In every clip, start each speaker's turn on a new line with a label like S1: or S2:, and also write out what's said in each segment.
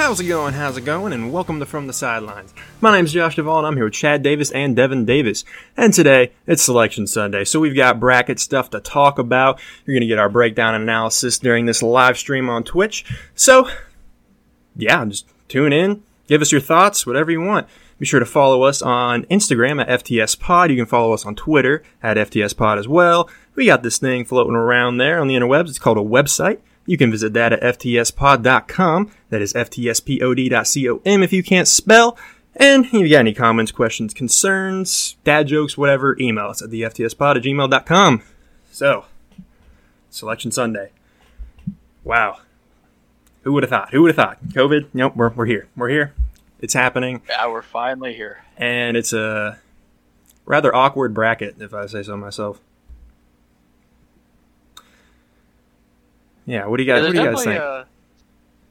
S1: How's it going? How's it going? And welcome to From the Sidelines. My name's Josh Duvall, and I'm here with Chad Davis and Devin Davis. And today, it's Selection Sunday, so we've got bracket stuff to talk about. You're going to get our breakdown and analysis during this live stream on Twitch. So, yeah, just tune in, give us your thoughts, whatever you want. Be sure to follow us on Instagram at FTS Pod. You can follow us on Twitter at FTS Pod as well. We got this thing floating around there on the interwebs. It's called a website. You can visit that at ftspod.com. That is ftspod.com if you can't spell. And if you got any comments, questions, concerns, dad jokes, whatever, email us at the ftspod at gmail.com. So, Selection Sunday. Wow. Who would have thought? Who would have thought? COVID? Nope, we're, we're here. We're here. It's happening.
S2: Yeah, we're finally here.
S1: And it's a rather awkward bracket, if I say so myself. Yeah, what do you guys?
S2: Yeah,
S1: what do you guys think?
S2: uh,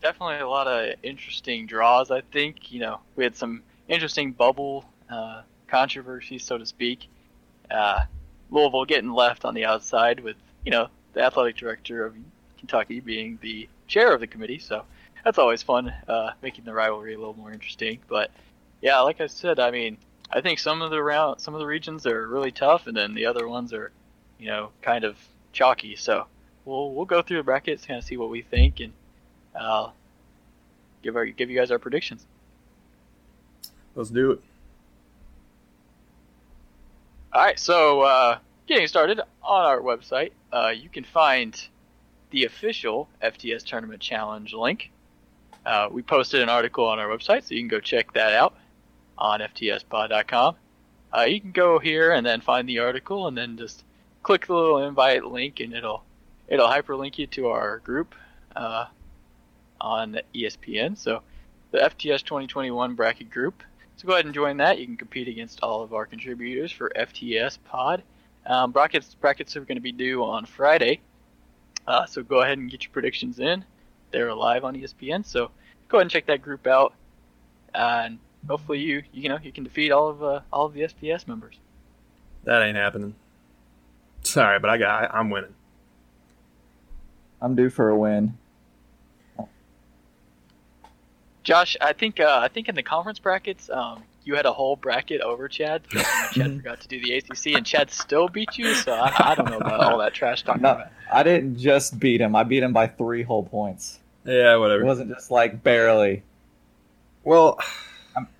S2: definitely a lot of interesting draws. I think you know we had some interesting bubble uh, controversies, so to speak. Uh, Louisville getting left on the outside with you know the athletic director of Kentucky being the chair of the committee, so that's always fun, uh, making the rivalry a little more interesting. But yeah, like I said, I mean, I think some of the round, some of the regions are really tough, and then the other ones are, you know, kind of chalky. So we'll we'll go through the brackets, kind of see what we think, and uh, give our give you guys our predictions.
S1: Let's do it.
S2: All right, so uh, getting started on our website, uh, you can find the official FTS Tournament Challenge link. Uh, we posted an article on our website, so you can go check that out on ftspod.com. Uh, you can go here and then find the article, and then just click the little invite link, and it'll it'll hyperlink you to our group uh, on ESPN. So the FTS 2021 bracket group. So go ahead and join that. You can compete against all of our contributors for FTS Pod. Um, brackets brackets are going to be due on Friday, uh, so go ahead and get your predictions in. They're live on ESPN, so go ahead and check that group out, and hopefully you you know you can defeat all of uh, all of the FTS members.
S1: That ain't happening. Sorry, but I got. I, I'm winning.
S3: I'm due for a win.
S2: Josh, I think uh, I think in the conference brackets, um, you had a whole bracket over Chad. Chad forgot to do the ACC, and Chad still beat you. So I, I don't know about all that trash talk.
S3: No, I didn't just beat him. I beat him by three whole points.
S1: Yeah, whatever.
S3: It wasn't just like barely.
S1: Well,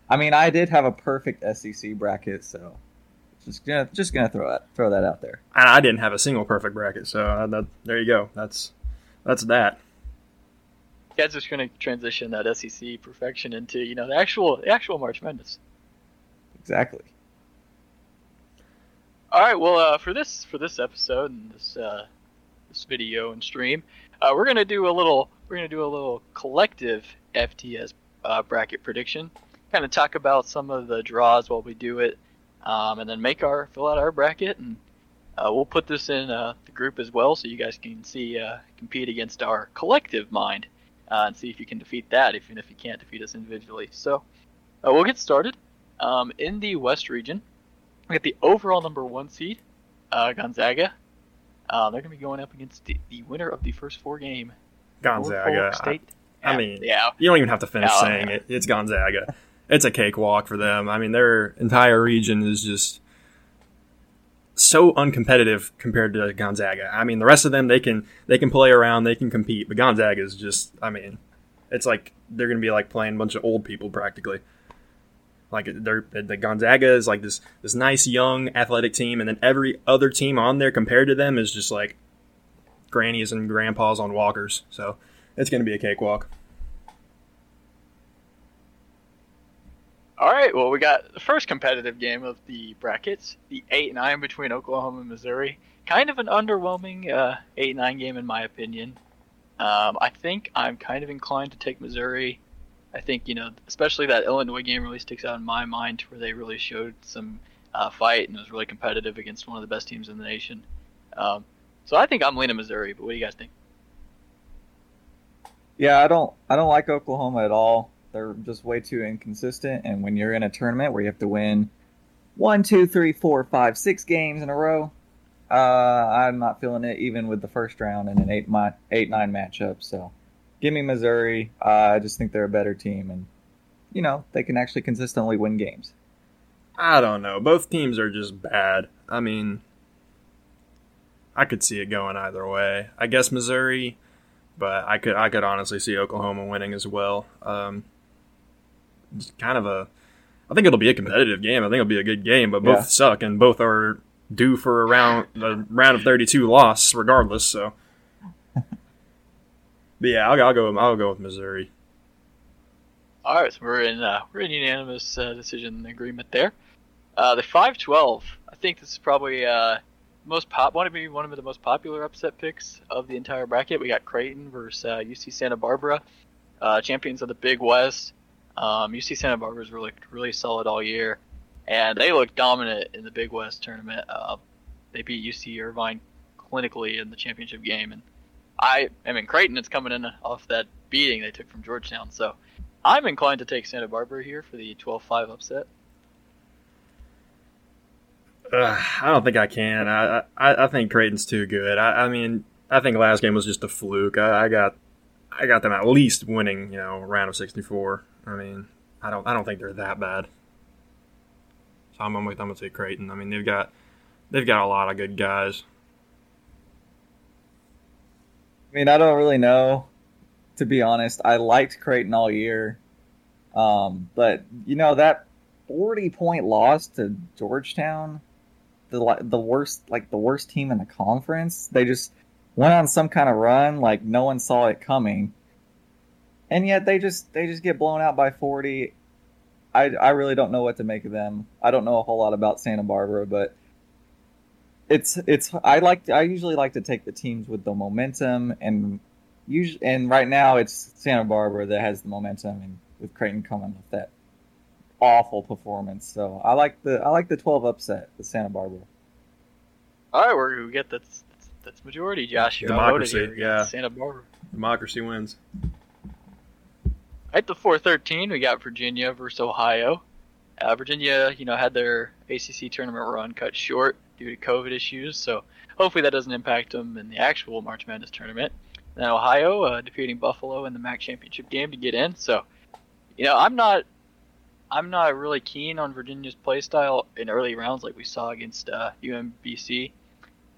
S3: I mean, I did have a perfect SEC bracket, so just gonna just gonna throw that throw that out there.
S1: I I didn't have a single perfect bracket, so uh, that, there you go. That's that's that.
S2: Chad's just going to transition that SEC perfection into you know the actual the actual March Madness.
S3: Exactly.
S2: All right, well, uh, for this for this episode and this uh, this video and stream, uh, we're gonna do a little we're gonna do a little collective FTS uh, bracket prediction. Kind of talk about some of the draws while we do it, um, and then make our fill out our bracket, and uh, we'll put this in uh, the group as well, so you guys can see uh, compete against our collective mind uh, and see if you can defeat that, even if you can't defeat us individually. So uh, we'll get started. Um, in the West region, we got the overall number one seed, uh, Gonzaga. Uh, they're going to be going up against the, the winner of the first four game,
S1: Gonzaga.
S2: State.
S1: I
S2: Yeah,
S1: mean,
S2: yeah,
S1: You don't even have to finish
S2: Yeah.
S1: saying it. It's Gonzaga. It's a cakewalk for them. I mean, their entire region is just so uncompetitive compared to Gonzaga. I mean, the rest of them they can they can play around, they can compete, but Gonzaga is just. I mean, it's like they're going to be like playing a bunch of old people practically. Like they're the Gonzaga is like this this nice young athletic team, and then every other team on there compared to them is just like grannies and grandpas on walkers. So it's going to be a cakewalk.
S2: All right, well, we got the first competitive game of the brackets, the 8 9 between Oklahoma and Missouri. Kind of an underwhelming uh, 8 9 game, in my opinion. Um, I think I'm kind of inclined to take Missouri. I think, you know, especially that Illinois game really sticks out in my mind where they really showed some uh, fight and was really competitive against one of the best teams in the nation. Um, so I think I'm leaning Missouri, but what do you guys think?
S3: Yeah, I don't I don't like Oklahoma at all. They're just way too inconsistent. And when you're in a tournament where you have to win one, two, three, four, five, six games in a row, uh, I'm not feeling it even with the first round and an eight mi- eight nine matchup. So give me Missouri. Uh, I just think they're a better team, and you know they can actually consistently win games.
S1: I don't know. Both teams are just bad. I mean, I could see it going either way. I guess Missouri, but I could I could honestly see Oklahoma winning as well. Um, kind of a. I think it'll be a competitive game. I think it'll be a good game, but both
S3: Yeah.
S1: suck and both are due for a round a round of thirty two loss regardless. So, but yeah, I'll, I'll go. I'll go with Missouri.
S2: All right, so we're in uh, we're in unanimous uh, decision agreement there. Uh, the five twelve. I think this is probably uh, most pop one of maybe one of the most popular upset picks of the entire bracket. We got Creighton versus uh, UC Santa Barbara, uh, champions of the Big West. Um, UC Santa Barbara's really really solid all year, and they look dominant in the Big West tournament. Uh, they beat UC Irvine clinically in the championship game, and I I mean Creighton is coming in off that beating they took from Georgetown, so. I'm inclined to take Santa Barbara here for the 12-5 upset.
S1: Uh, I don't think I can. I, I I think Creighton's too good. I, I mean, I think last game was just a fluke. I, I got I got them at least winning, you know, round of sixty four. I mean, I don't I don't think they're that bad. So I'm, I'm with I'm gonna say Creighton. I mean, they've got they've got a lot of good guys.
S3: I mean, I don't really know. To be honest, I liked Creighton all year, um, but you know that forty-point loss to Georgetown, the the worst like the worst team in the conference. They just went on some kind of run, like no one saw it coming, and yet they just they just get blown out by forty. I I really don't know what to make of them. I don't know a whole lot about Santa Barbara, but it's it's I like I usually like to take the teams with the momentum and usually and right now it's Santa Barbara that has the momentum and with Creighton coming with that awful performance. So I like the I like the 12 upset the Santa Barbara.
S2: All right, we're, we get that's, that's that's majority. Josh, you're
S1: Democracy,
S2: here.
S1: Yeah.
S2: Santa Barbara.
S1: Democracy wins.
S2: At the 413, we got Virginia versus Ohio. Uh, Virginia, you know, had their ACC tournament run cut short due to COVID issues, so hopefully that doesn't impact them in the actual March Madness tournament. Then Ohio uh, defeating Buffalo in the MAC championship game to get in. So, you know, I'm not, I'm not really keen on Virginia's play style in early rounds like we saw against uh, UMBC,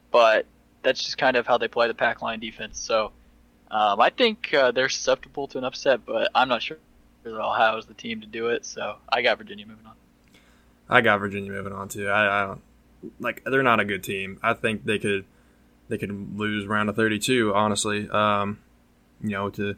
S2: but that's just kind of how they play the pack line defense. So, um, I think uh, they're susceptible to an upset, but I'm not sure that Ohio is the team to do it. So I got Virginia moving on.
S1: I got Virginia moving on too. I, I don't like they're not a good team. I think they could they could lose round of thirty two. Honestly, um, you know to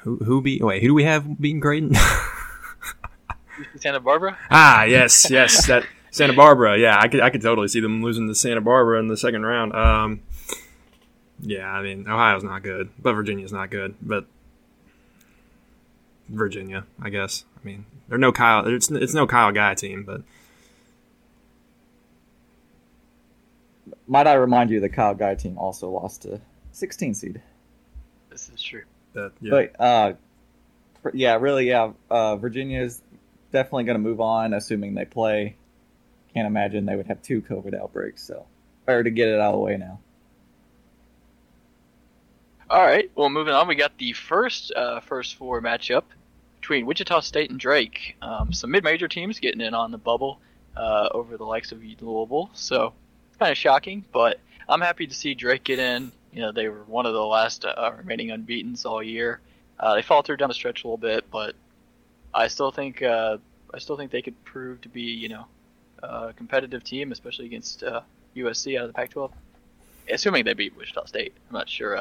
S1: who who beat wait who do we have beating Creighton?
S2: Santa Barbara.
S1: ah yes yes that Santa Barbara. Yeah, I could I could totally see them losing to Santa Barbara in the second round. Um, yeah, I mean Ohio's not good, but Virginia's not good. But Virginia, I guess. I mean they're no Kyle. It's it's no Kyle Guy team, but.
S3: Might I remind you the Kyle Guy team also lost to 16 seed.
S2: This is true.
S1: That, yeah.
S3: But uh yeah, really yeah, uh Virginia is definitely going to move on assuming they play. Can't imagine they would have two COVID outbreaks, so better to get it out of the way now.
S2: All right. Well, moving on, we got the first uh, first four matchup between Wichita State and Drake. Um, some mid-major teams getting in on the bubble uh, over the likes of Louisville. So kind of shocking, but I'm happy to see Drake get in. You know, they were one of the last uh, remaining unbeaten's all year. Uh, they faltered down the stretch a little bit, but I still think uh, I still think they could prove to be you know a competitive team, especially against uh, USC out of the Pac-12. Assuming they beat Wichita State, I'm not sure.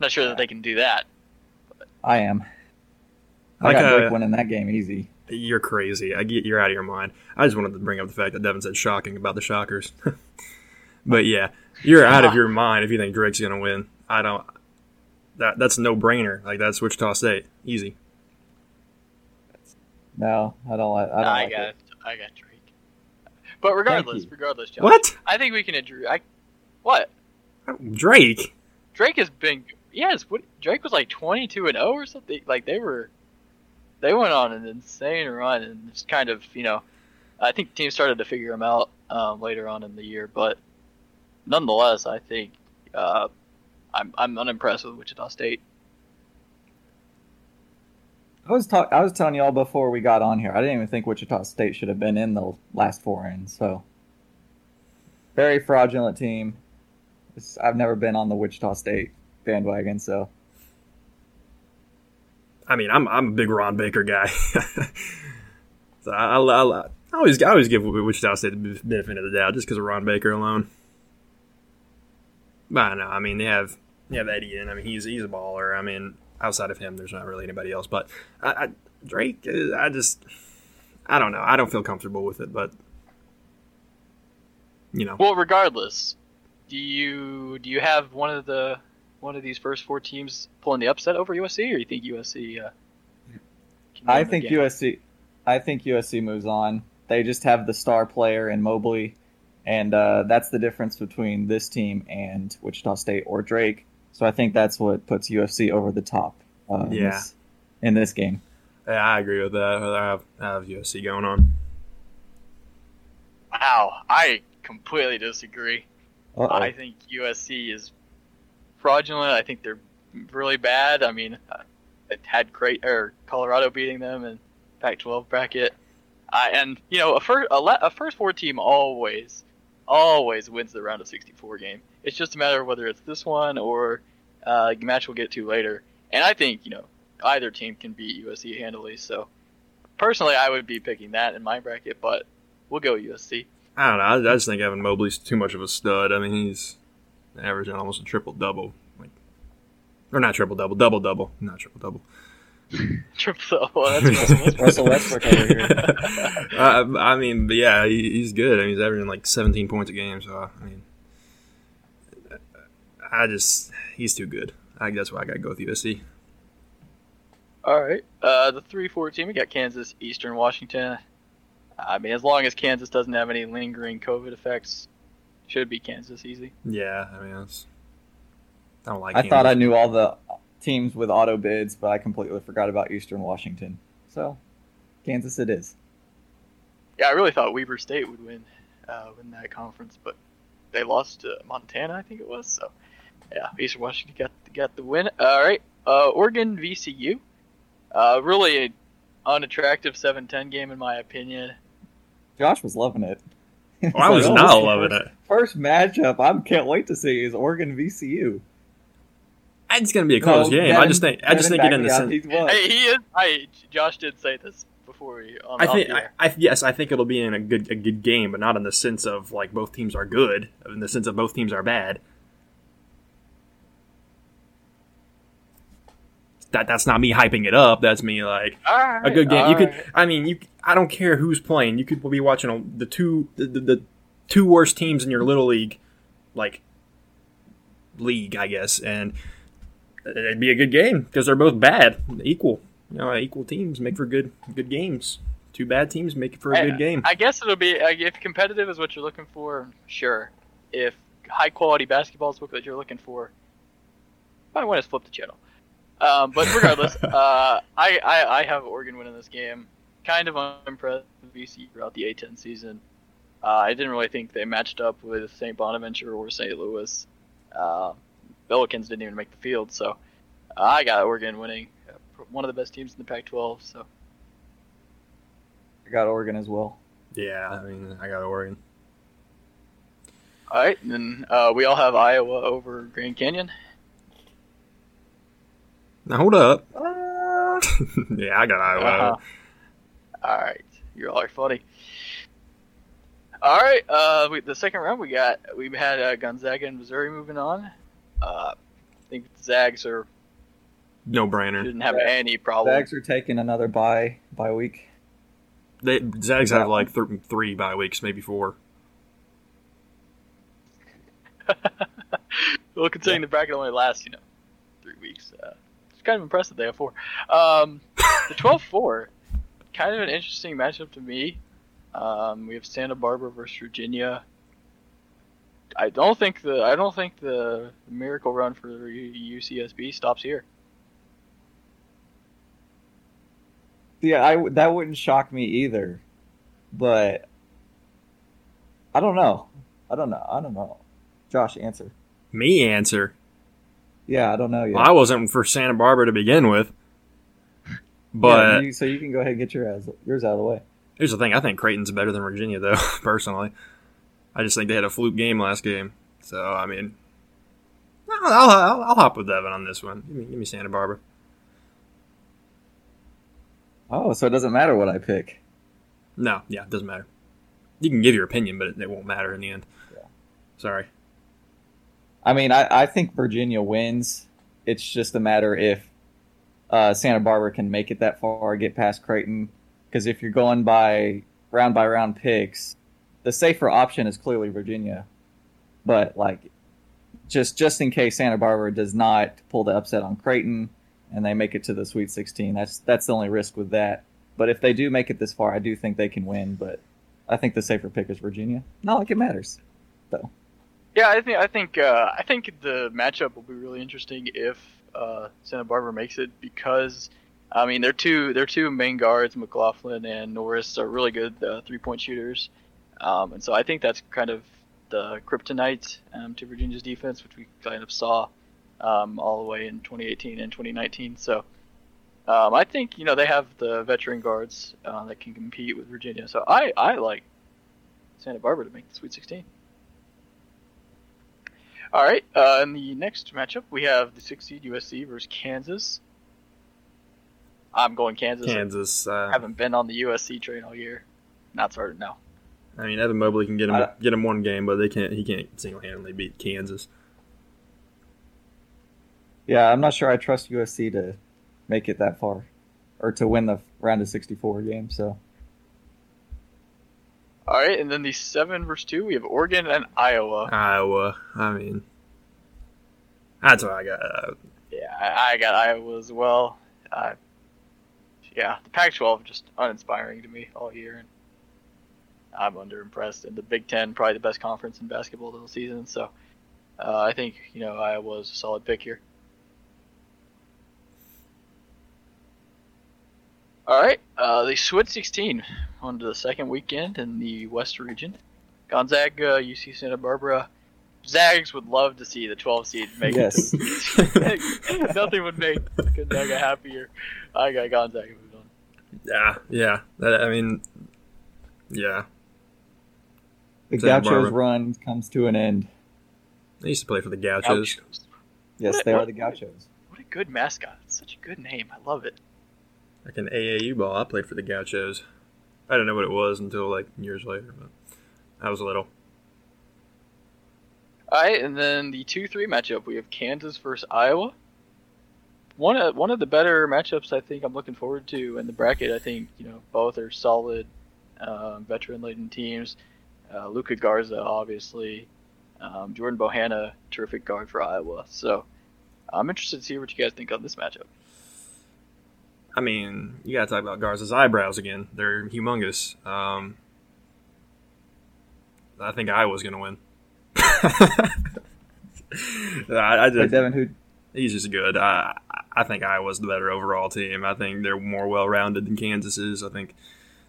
S2: Not sure that they can do that.
S3: I am. I
S1: Like
S3: got
S1: a-
S3: Drake winning that game easy.
S1: You're crazy. I get you're out of your mind. I just wanted to bring up the fact that Devin said shocking about the Shockers. but yeah, you're out of your mind if you think Drake's gonna win. I don't. That that's no brainer. Like that's Wichita State, easy.
S3: No, I don't like. I don't
S2: I
S3: like
S2: got
S3: it.
S2: I got Drake. But regardless, regardless, John,
S1: What?
S2: I think we can agree. I what
S1: Drake?
S2: Drake has been. Yes, what Drake was like 22 and 0 or something. Like they were, they went on an insane run and just kind of you know, I think the team started to figure him out um, later on in the year. But nonetheless, I think uh, I'm I'm unimpressed with Wichita State.
S3: I was talk- I was telling y'all before we got on here. I didn't even think Wichita State should have been in the last four in. So very fraudulent team. I've never been on the Wichita State bandwagon, so
S1: I mean, I'm I'm a big Ron Baker guy. so I, I, I, I always I always give Wichita State the benefit of the doubt just because of Ron Baker alone. But I know. I mean, they have they have Eddie, and I mean he's he's a baller. I mean, outside of him, there's not really anybody else. But I, I, Drake, uh, I just I don't know. I don't feel comfortable with it, but you know.
S2: Well, regardless, do you do you have one of the one of these first four teams pulling the upset over USC, or you think USC? Uh, can
S3: I think
S2: game?
S3: USC. I think USC moves on. They just have the star player in Mobley, and uh, that's the difference between this team and Wichita State or Drake. So I think that's what puts USC over the top. Uh, in
S1: Yeah.
S3: this- in this game.
S1: Yeah, I agree with that. I have, I have USC going on.
S2: Wow, I completely disagree.
S3: Uh-oh.
S2: I think USC is fraudulent. I think they're really bad. I mean, uh, it had great or Colorado beating them in Pac-12 bracket, and you know a first a, le- a first four team always always wins the round of 64 game. It's just a matter of whether it's this one or uh, a match we'll get to later. And I think you know either team can beat USC handily. So personally, I would be picking that in my bracket, but we'll go USC.
S1: I don't know. I just think Evan Mobley's too much of a stud. I mean, he's averaging almost a triple double, like, or not triple double, double double, not triple double.
S2: Triple. Well, that's
S3: Russell
S2: Russell Westbrook.
S3: Westbrook over here.
S1: uh, I mean, but yeah, he, he's good. I mean, he's averaging like 17 points a game. So I mean, I just he's too good. I think that's why I got to go with USC.
S2: All right. Uh, the three four team. We got Kansas, Eastern Washington. I mean, as long as Kansas doesn't have any lingering COVID effects, should be Kansas easy.
S1: Yeah, I mean, that's, I don't like.
S3: I thought I knew all the teams with auto bids, but I completely forgot about Eastern Washington. So, Kansas it is.
S2: Yeah, I really thought Weber State would win, uh, win that conference, but they lost to Montana, I think it was. So, yeah, Eastern Washington got got the win. All right. Uh, Oregon VCU. Uh, really an unattractive 7-10 game in my opinion.
S3: Josh was loving it.
S1: Oh, I was
S3: like,
S1: not
S3: "Oh,
S1: loving
S3: first-
S1: it.
S3: First matchup I can't wait to see is Oregon VCU.
S1: It's gonna be a close
S3: No,
S1: game. I just think I just
S3: Devin
S1: think it in the sense.
S3: He's won.
S2: Hey, he is. I Josh did say this before we. On,
S1: I think I. I yes, I think it'll be in a good a good game, but not in the sense of like both teams are good, in the sense of both teams are bad. That that's not me hyping it up. That's me like
S2: right,
S1: a good game. You could,
S2: right.
S1: I mean, you. I don't care who's playing. You could be watching a- the two the, the, the two worst teams in your little league, like league, I guess, and it'd be a good game because they're both bad, equal. You know, equal teams make for good good games. Two bad teams make it for a
S2: I-
S1: good game.
S2: I guess it'll be like, if competitive is what you're looking for. Sure. If high quality basketball is what you're looking for, might want to flip the channel. Um, but regardless, uh, I, I I have Oregon winning this game. Kind of unimpressed with VC throughout the A10 season. Uh, I didn't really think they matched up with St. Bonaventure or St. Louis. Uh, Pelicans didn't even make the field, so I got Oregon winning. uh, One of the best teams in the Pac-12. So
S3: I got Oregon as well.
S1: Yeah, I mean, I got Oregon.
S2: all right, and then uh, we all have Iowa over Grand Canyon.
S1: Now hold up.
S3: Uh,
S1: yeah, I got Iowa.
S2: Uh-huh. All right, you're all are funny. All right, uh, we, the second round we got we had uh, Gonzaga and Missouri moving on. Uh, I think the Zags are
S1: No brainer.
S2: didn't have
S3: Yeah.
S2: any problem.
S3: Zags are taking another bye bye week.
S1: They Zags have like th- three bye weeks, maybe four.
S2: well, considering the bracket only lasts you know three weeks, uh, it's kind of impressive they have four. Um, the 12-4, kind of an interesting matchup to me. Um, we have Santa Barbara versus Virginia. I don't think the I don't think the miracle run for UCSB stops here.
S3: Yeah, I that wouldn't shock me either, but I don't know. I don't know. I don't know. Josh, answer.
S1: Me answer.
S3: Yeah, I don't know yet.
S1: I wasn't for Santa Barbara to begin with. But
S3: Yeah, you, so you can go ahead and get your ass, yours out of the way.
S1: here's the thing: I think Creighton's better than Virginia, though. Personally, I just think they had a fluke game last game. So I mean, I'll, I'll, I'll, I'll hop with Devin on this one. Give me, give me Santa Barbara.
S3: Oh, so it doesn't matter what I pick.
S1: No, yeah, it doesn't matter. You can give your opinion, but it, it won't matter in the end.
S3: Yeah.
S1: Sorry.
S3: I mean, I, I think Virginia wins. It's just a matter if uh, Santa Barbara can make it that far, get past Creighton. Because if you're going by round by round picks, the safer option is clearly Virginia. But like, just just in case Santa Barbara does not pull the upset on Creighton and they make it to the Sweet 16, that's that's the only risk with that. But if they do make it this far, I do think they can win. But I think the safer pick is Virginia. Not like it matters, though.
S2: Yeah, I think I think uh, I think the matchup will be really interesting if uh, Santa Barbara makes it because I mean their two their two main guards McLaughlin and Norris are really good uh, three point shooters, um, and so I think that's kind of the kryptonite um, to Virginia's defense, which we kind of saw um, all the way in 2018 and 2019. So um, I think you know they have the veteran guards uh, that can compete with Virginia. So I I like Santa Barbara to make the Sweet 16. All right. Uh, in the next matchup, we have the six seed USC versus Kansas. I'm going Kansas.
S1: Kansas.
S2: I
S1: Uh,
S2: haven't been on the USC train all year. Not started now.
S1: I mean, Evan Mobley can get him
S3: I-
S1: get him one game, but they can't. He can't single handedly beat Kansas.
S3: Yeah, I'm not sure I trust USC to make it that far or to win the round of 64 game. So
S2: All right, and then the seven versus two, we have Oregon and Iowa.
S1: Iowa. I mean, that's what I got.
S2: Yeah, I, got Iowa as well. Uh, yeah, the Pac-12 just uninspiring to me all year, and I'm underimpressed. And the Big Ten, probably the best conference in basketball this season. So uh, I think you know Iowa's a solid pick here. All right, uh, the Sweet 16 on to the second weekend in the West region. Gonzaga, UC Santa Barbara. Zags would love to see the 12 seed make
S3: Yes.
S2: it. To Nothing would make Gonzaga happier. I got Gonzaga moved on.
S1: yeah, yeah. That, I mean, yeah.
S3: the
S1: Santa
S3: Gauchos
S1: Barbara.
S3: run comes to an end.
S1: They used to play for the Gauchos.
S2: Gauchos.
S3: Yes,
S2: What-
S3: they are the Gauchos.
S2: What a good mascot. It's such a good name. I love it.
S1: Like an AAU ball, I played for the Gauchos. I didn't know what it was until like years later, but I was little.
S2: All right, and then the 2 3 matchup, we have Kansas versus Iowa. One of, one of the better matchups I think I'm looking forward to in the bracket. I think, you know, both are solid um, veteran laden teams. Uh, Luka Garza, obviously. Um, Jordan Bohannon, terrific guard for Iowa. So I'm interested to see what you guys think on this matchup.
S1: I mean, you gotta talk about Garza's eyebrows again. They're humongous. Um, I think Iowa's gonna win. I, I just,
S3: Devin, who?
S1: he's just good. I I think Iowa's the better overall team. I think they're more well rounded than Kansas is. I think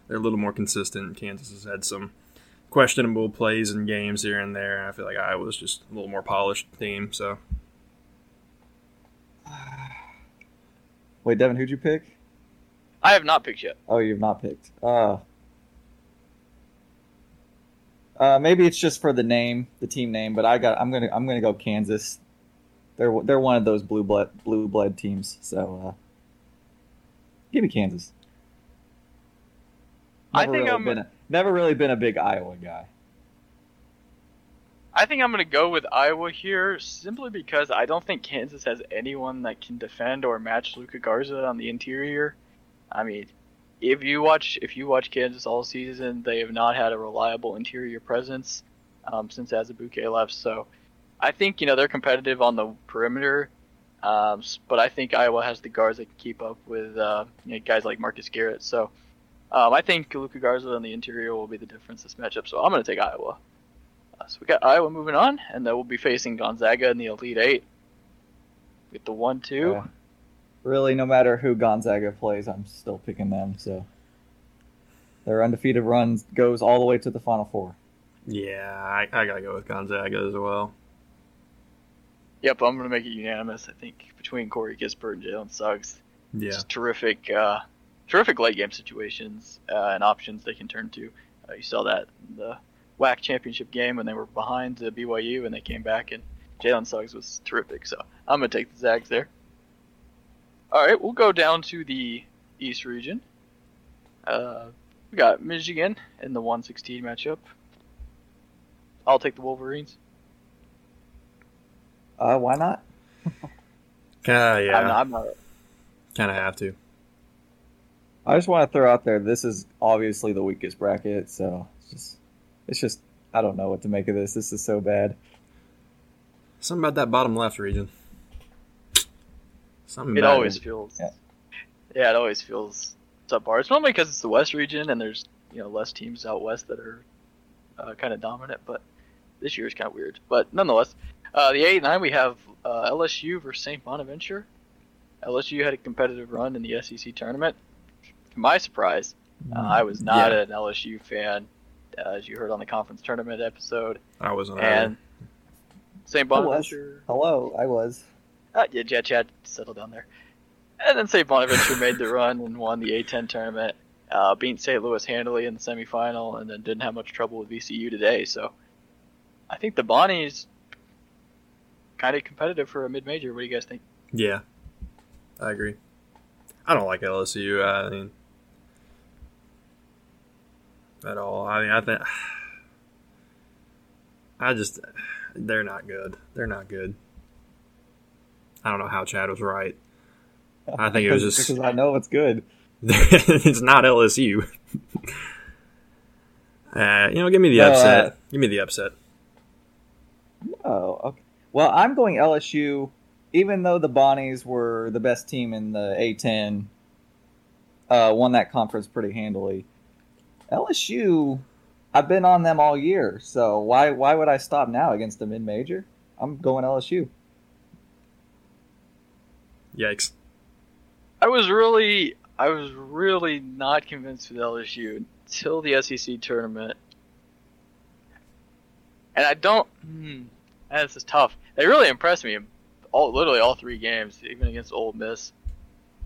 S1: they're a little more consistent. Kansas has had some questionable plays and games here and there. I feel like Iowa's just a little more polished team. So
S3: Wait, Devin, who'd you pick?
S2: I have not picked yet.
S3: Oh, you've not picked. Uh, uh, maybe it's just for the name, the team name, but I got. I'm gonna. I'm gonna go Kansas. They're they're one of those blue blood blue blood teams. So, uh, give me Kansas.
S2: I
S3: Never
S2: think
S3: really
S2: I'm-
S3: been a, never really been a big Iowa guy.
S2: I think I'm going to go with Iowa here simply because I don't think Kansas has anyone that can defend or match Luka Garza on the interior. I mean, if you watch if you watch Kansas all season, they have not had a reliable interior presence um, since Azubuike left. So I think you know they're competitive on the perimeter, um, but I think Iowa has the guards that can keep up with uh, you know, guys like Marcus Garrett. So um, I think Luka Garza on the interior will be the difference this matchup. So I'm going to take Iowa. Uh, so we got Iowa moving on, and then we'll be facing Gonzaga in the Elite Eight. Get the one-two,
S3: Yeah. Really, no matter who Gonzaga plays, I'm still picking them. So their undefeated run goes all the way to the Final Four.
S1: yeah, I, I gotta go with Gonzaga as well.
S2: yep, I'm gonna make it unanimous. I think between Corey Kispert and Jalen Suggs,
S1: Yeah,
S2: just terrific, uh, terrific late game situations uh, and options they can turn to. Uh, you saw that in the WAC championship game when they were behind uh, BYU and they came back and Jalen Suggs was terrific. So I'm gonna take the Zags there. All right, we'll go down to the East region. Uh, we got Michigan in the 116 matchup. I'll take the Wolverines.
S3: Uh, why not?
S1: Uh, yeah,
S2: I'm not, I'm not
S1: kind of have to.
S3: I just want to throw out there this is obviously the weakest bracket, so it's just it's just I don't know what to make of this. This is so bad.
S1: Something about that bottom left region. Something
S2: It
S1: about
S2: always feels.
S3: Yeah.
S2: Yeah. it always feels subpar. It's normally because it's the West region and there's you know less teams out west that are uh, kind of dominant, but this year is kind of weird. But nonetheless, uh, the eight and nine we have uh, LSU versus St. Bonaventure. LSU had a competitive run in the SEC tournament. To my surprise, uh, I was not
S3: Yeah.
S2: an LSU fan, uh, as you heard on the conference tournament episode,
S1: I wasn't.
S2: and St.
S3: I was.
S2: Bonaventure.
S3: Hello, I was.
S2: Uh, yeah, yeah, Chad, settle down there. And then St. Bonaventure made the run and won the A10 tournament, uh, beat St. Louis handily in the semifinal, and then didn't have much trouble with VCU today. So I think the Bonnies kind of competitive for a mid-major. What do you guys think?
S1: Yeah, I agree. I don't like LSU. I mean, at all. I mean, I think I just they're not good. They're not good. I don't know how Chad was right. I think it was just-
S3: because I know it's good.
S1: it's not LSU. uh, you know, give me the upset.
S3: uh,
S1: give me the upset.
S3: Oh, okay. Well, I'm going LSU, even though the Bonnies were the best team in the A10, uh, won that conference pretty handily. LSU, I've been on them all year, so why why would I stop now against a mid major? I'm going LSU.
S1: Yikes.
S2: I was really, I was really not convinced with LSU until the SEC tournament, and I don't. Hmm, this is tough. They really impressed me all, literally all three games, even against Ole Miss.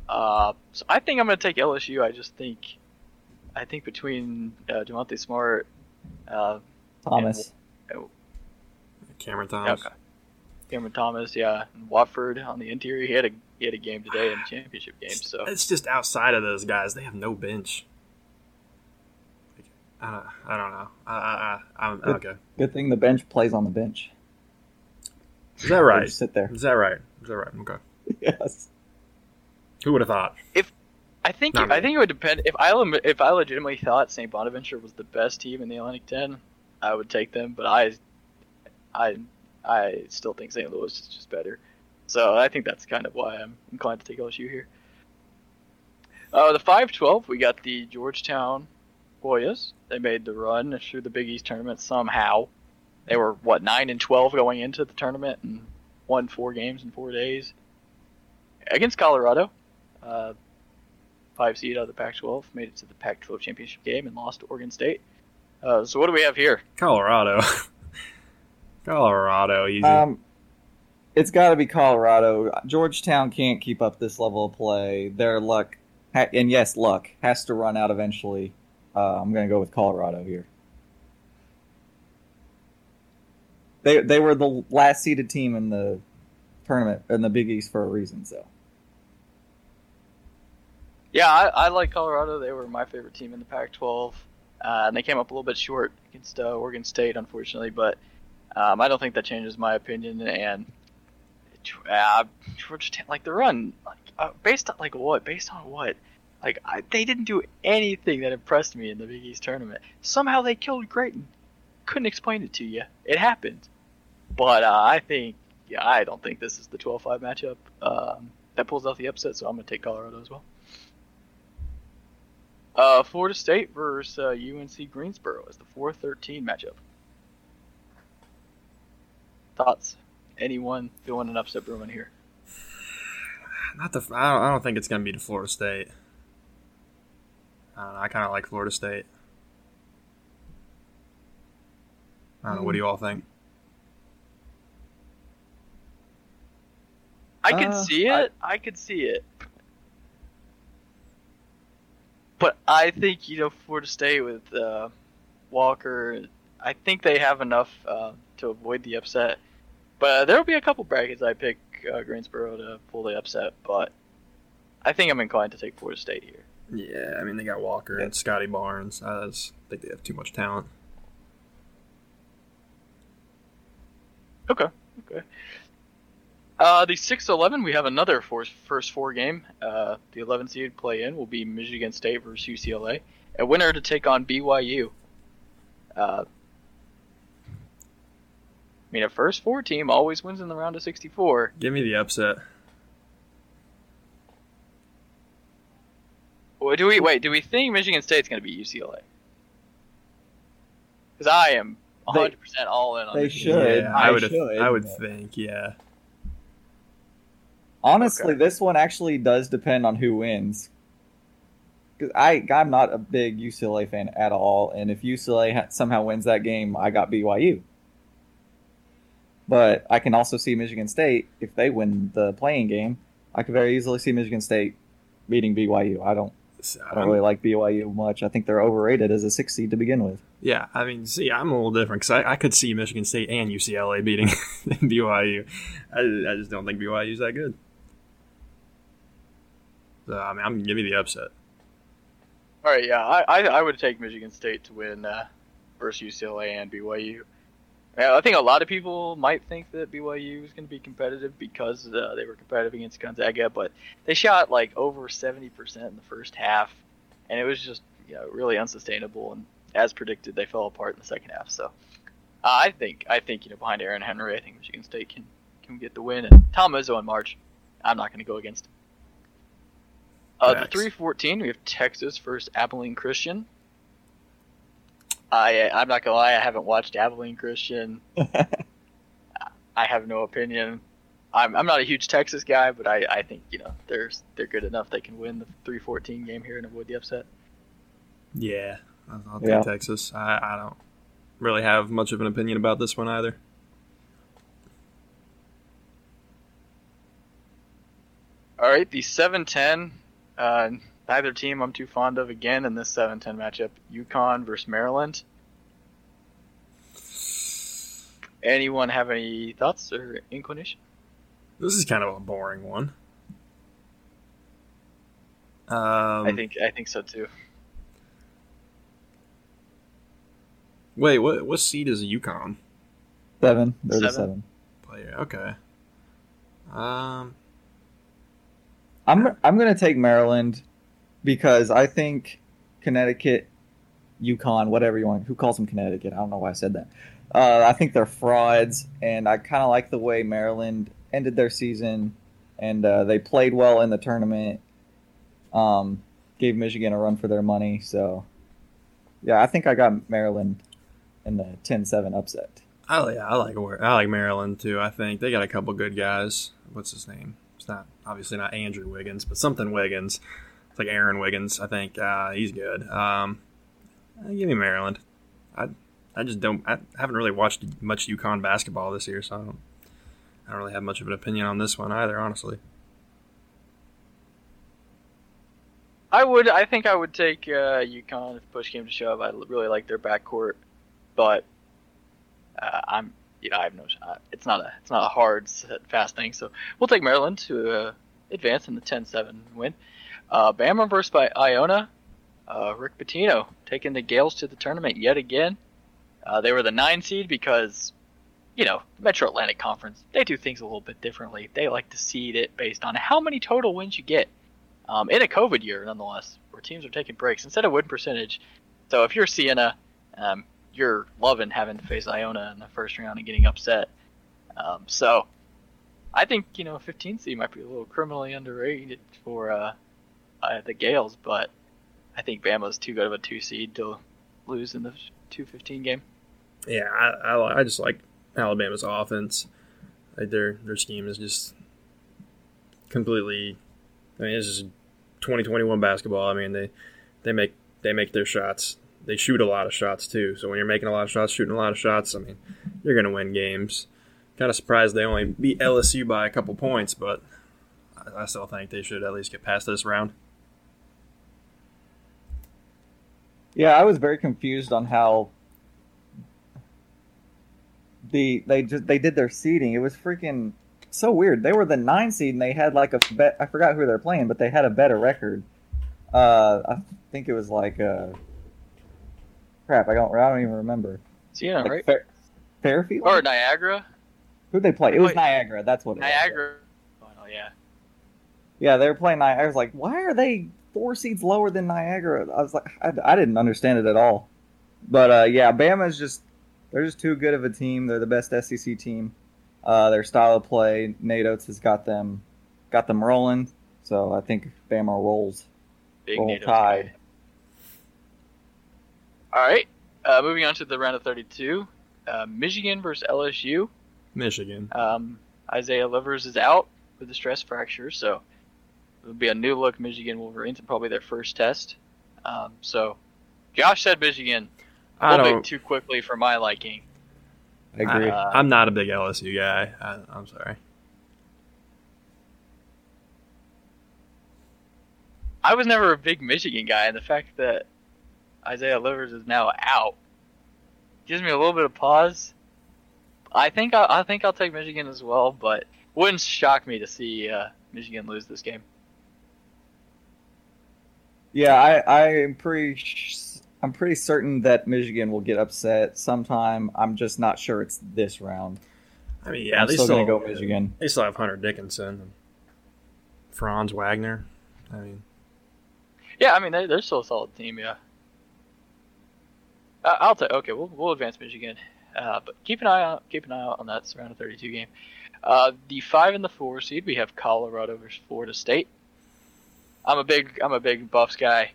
S2: Uh, so I think I'm going to take LSU. I just think, I think between uh, Demonte Smart, uh,
S3: Thomas.
S1: Cameron Thomas.
S2: okay, Cameron Thomas, yeah, and Watford on the interior, he had a he had a game today in the championship game. So
S1: It's just outside of those guys. They have no bench. I don't, I don't know. I, I, I, I'm okay.
S3: Good thing the bench plays on the bench.
S1: Is that right?
S3: just sit there.
S1: Is that right? Is that right? Okay.
S3: yes.
S1: Who would have thought?
S2: If I think
S1: Not
S2: I
S1: me.
S2: think it would depend if I if I legitimately thought St. Bonaventure was the best team in the Atlantic 10, I would take them. But I, I, I still think St. Louis is just better. So I think that's kind of why I'm inclined to take LSU here. Uh, the 5-12, we got the Georgetown Hoyas. They made the run through the Big East tournament somehow. They were what nine and 12 going into the tournament and won four games in four days against Colorado. Uh, five seed out of the Pac-12, made it to the Pac-12 championship game and lost to Oregon State. Uh, so what do we have here?
S1: Colorado. Colorado, easy.
S3: Um, it's got to be Colorado. Georgetown can't keep up this level of play. Their luck, ha- and yes, luck has to run out eventually. Uh, I'm going to go with Colorado here. They they were the last seeded team in the tournament in the Big East for a reason. So
S2: Yeah, I, I like Colorado. They were my favorite team in the Pac-12, uh, and they came up a little bit short against uh, Oregon State, unfortunately. But um, I don't think that changes my opinion. And uh, like the run, like uh, based on like what? Based on what? Like I, they didn't do anything that impressed me in the Big East tournament. Somehow they killed Creighton. Couldn't explain it to you. It happened. But uh, I think, yeah, I don't think this is the 12-5 matchup um, that pulls out the upset. So I'm gonna take Colorado as well. Uh, Florida State versus uh, UNC Greensboro is the 4-13 matchup. Thoughts? Anyone doing an upset brewing here?
S1: Not the. I don't, I don't think it's going to be to Florida State. I. I kind of like Florida State. I don't know. What do you all think?
S2: I could
S3: Uh,
S2: see
S3: I-
S2: it. I, could see it. but I think you know Florida State with uh, Walker, I think they have enough uh, to avoid the upset. But there will be a couple brackets I pick uh, Greensboro to pull the upset, but I think I'm inclined to take Florida State here.
S1: Yeah, I mean they got Walker and Scottie Barnes. I just think they have too much talent.
S2: Okay. Okay. Uh, the 6-11, we have another four, first four game. Uh, the 11 seed play in will be Michigan State versus UCLA. A winner to take on BYU. Uh, I mean, a first four team always wins in the round of 64.
S1: Give me the upset.
S2: Wait, do we wait? Do we think Michigan State's going to be UCLA? Because I am 100 percent all in on.
S3: they
S2: Michigan
S3: should.
S1: Yeah, I
S3: I
S1: would.
S3: should,
S1: I would
S3: but-
S1: think. Yeah.
S3: Honestly,
S2: Okay.
S3: this one actually does depend on who wins. 'Cause I I'm not a big UCLA fan at all, and if UCLA somehow wins that game, I got BYU. But I can also see Michigan State if they win the playing game. I could very easily see Michigan State beating BYU. I don't I don't really like BYU much. I think they're overrated as a six seed to begin with.
S1: Yeah, I mean, see, I'm a little different because I, I could see Michigan State and UCLA beating BYU. I, I just don't think BYU's that good. So, I mean, I'm give me the upset.
S2: All right, yeah, I, I, I would take Michigan State to win uh, versus UCLA and BYU. Yeah, I think a lot of people might think that BYU was going to be competitive because uh, they were competitive against Gonzaga, but they shot like over 70% in the first half, and it was just you know, really unsustainable. And as predicted, they fell apart in the second half. So uh, I think I think you know behind Aaron Henry, I think Michigan State can can get the win. And Tom Izzo in March, I'm not going to go against him. Uh, the 314, we have Texas versus Abilene Christian. I I'm not gonna lie, I haven't watched Abilene Christian. I have no opinion. I'm, I'm not a huge Texas guy, but I, I think you know they're they're good enough they can win the 314 game here and avoid the upset.
S1: Yeah, I'll, I'll take
S3: Yeah.
S1: Texas. I, I don't really have much of an opinion about this one either.
S2: All right, the 710. Uh, neither team I'm too fond of again in this 710 matchup. UConn versus Maryland. Anyone have any thoughts or inclination?
S1: This is kind of a boring one. Um,
S2: I think I think so too.
S1: Wait, what what seed is UConn
S3: Seven. They're
S2: Seven.
S3: seven.
S1: player? Okay. Um,
S3: I'm I'm gonna take Maryland because I think Connecticut, UConn, whatever you want. Who calls them Connecticut? I don't know why I said that. Uh, I think they're frauds, and I kind of like the way Maryland ended their season, and uh, they played well in the tournament. Um, gave Michigan a run for their money, so yeah, I think I got Maryland in the 10-7 upset.
S1: I yeah, I like I like Maryland too. I think they got a couple good guys. What's his name? It's not obviously not Andrew Wiggins, but something Wiggins. Like Aaron Wiggins. I think uh, he's good. Um, give me Maryland. I I just don't. I haven't really watched much UConn basketball this year, so I don't. I don't really have much of an opinion on this one either, honestly.
S2: I would. I think I would take uh, UConn if push came to shove. I really like their backcourt, but uh, I'm. You know, I have no. It's not a. It's not a hard, fast thing. So we'll take Maryland to uh, advance in the 10-7 win. Uh, Bama versus by Iona. Uh, Rick Pitino taking the Gaels to the tournament yet again. Uh, they were the nine seed because, you know, Metro Atlantic Conference. They do things a little bit differently. They like to seed it based on how many total wins you get um, in a COVID year, nonetheless, where teams are taking breaks instead of win percentage. So if you're Siena, um, you're loving having to face Iona in the first round and getting upset. Um, so I think you know 15 seed might be a little criminally underrated for uh, uh, the Gaels, but I think Bama's too good of a two seed to lose in the 215 game.
S1: Yeah, I, I, I just like Alabama's offense. Like their their scheme is just completely. I mean, this is 2021 basketball. I mean, they they make they make their shots. They shoot a lot of shots too. So when you're making a lot of shots, shooting a lot of shots, I mean, you're gonna win games. Kind of surprised they only beat LSU by a couple points, but I still think they should at least get past this round.
S3: Yeah, I was very confused on how the they just they did their seeding. It was freaking so weird. They were the nine seed and they had like a bet. I forgot who they're playing, but they had a better record. Uh, I think it was like uh, crap. I don't. I don't even remember.
S2: Siena,
S3: Like
S2: right?
S3: Fair, Fairfield.
S2: Or Niagara?
S3: Who'd they play? It was Niagara. That's what it was.
S2: Niagara. Oh, yeah.
S3: Yeah, they were playing Niagara. I was like, why are they four seeds lower than Niagara? I was like, I, I didn't understand it at all. But uh, yeah, Bama's just they're just too good of a team. They're the best SEC team. Uh, their style of play, Nate Oats has got them got them rolling. So I think Bama rolls.
S2: Big
S3: Roll
S2: NATO
S3: Tide.
S2: All right. Uh, moving on to the round of 32. Uh, Michigan versus LSU.
S1: Michigan.
S2: Um, Isaiah Livers is out with a stress fracture, so it'll be a new look Michigan Wolverines and probably their first test. Um, so Josh said Michigan a
S1: I
S2: little bit too quickly for my liking.
S3: I agree.
S2: Uh,
S1: I'm not a big LSU guy. I, I'm sorry.
S2: I was never a big Michigan guy, and the fact that Isaiah Livers is now out gives me a little bit of pause. I think I, I think I'll take Michigan as well, but wouldn't shock me to see uh, Michigan lose this game.
S3: Yeah, I I'm pretty I'm pretty certain that Michigan will get upset sometime. I'm just not sure it's this round.
S1: I mean, yeah,
S3: I'm
S1: they
S3: still
S1: still,
S3: gonna go Michigan.
S1: they still have Hunter Dickinson and Franz Wagner. I mean,
S2: Yeah, I mean they, they're still a solid team. Yeah, uh, I'll take. Okay, we'll we'll advance Michigan, uh, but keep an eye out keep an eye out on that round of 32 game. Uh, the five and the four seed we have Colorado versus Florida State. I'm a big I'm a big Buffs guy.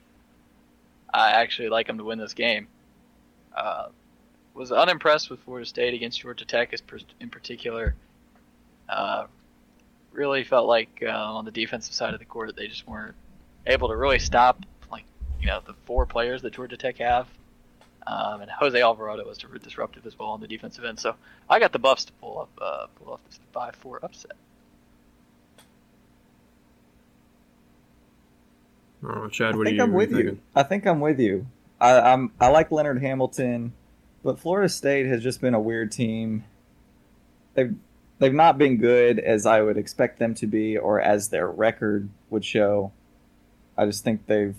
S2: I actually like them to win this game. Uh, was unimpressed with Florida State against Georgia Tech in particular. Uh, really felt like uh, on the defensive side of the court that they just weren't able to really stop like you know the four players that Georgia Tech have. Um, and Jose Alvarado was disruptive as well on the defensive end. So I got the Buffs to pull up uh, pull off this five four upset.
S1: I don't know, Chad.
S3: I
S1: What do
S3: think
S1: you?
S3: I'm with you.
S1: thinking?
S3: I think I'm with you. I, I'm I like Leonard Hamilton, but Florida State has just been a weird team. They've they've not been good as I would expect them to be, or as their record would show. I just think they've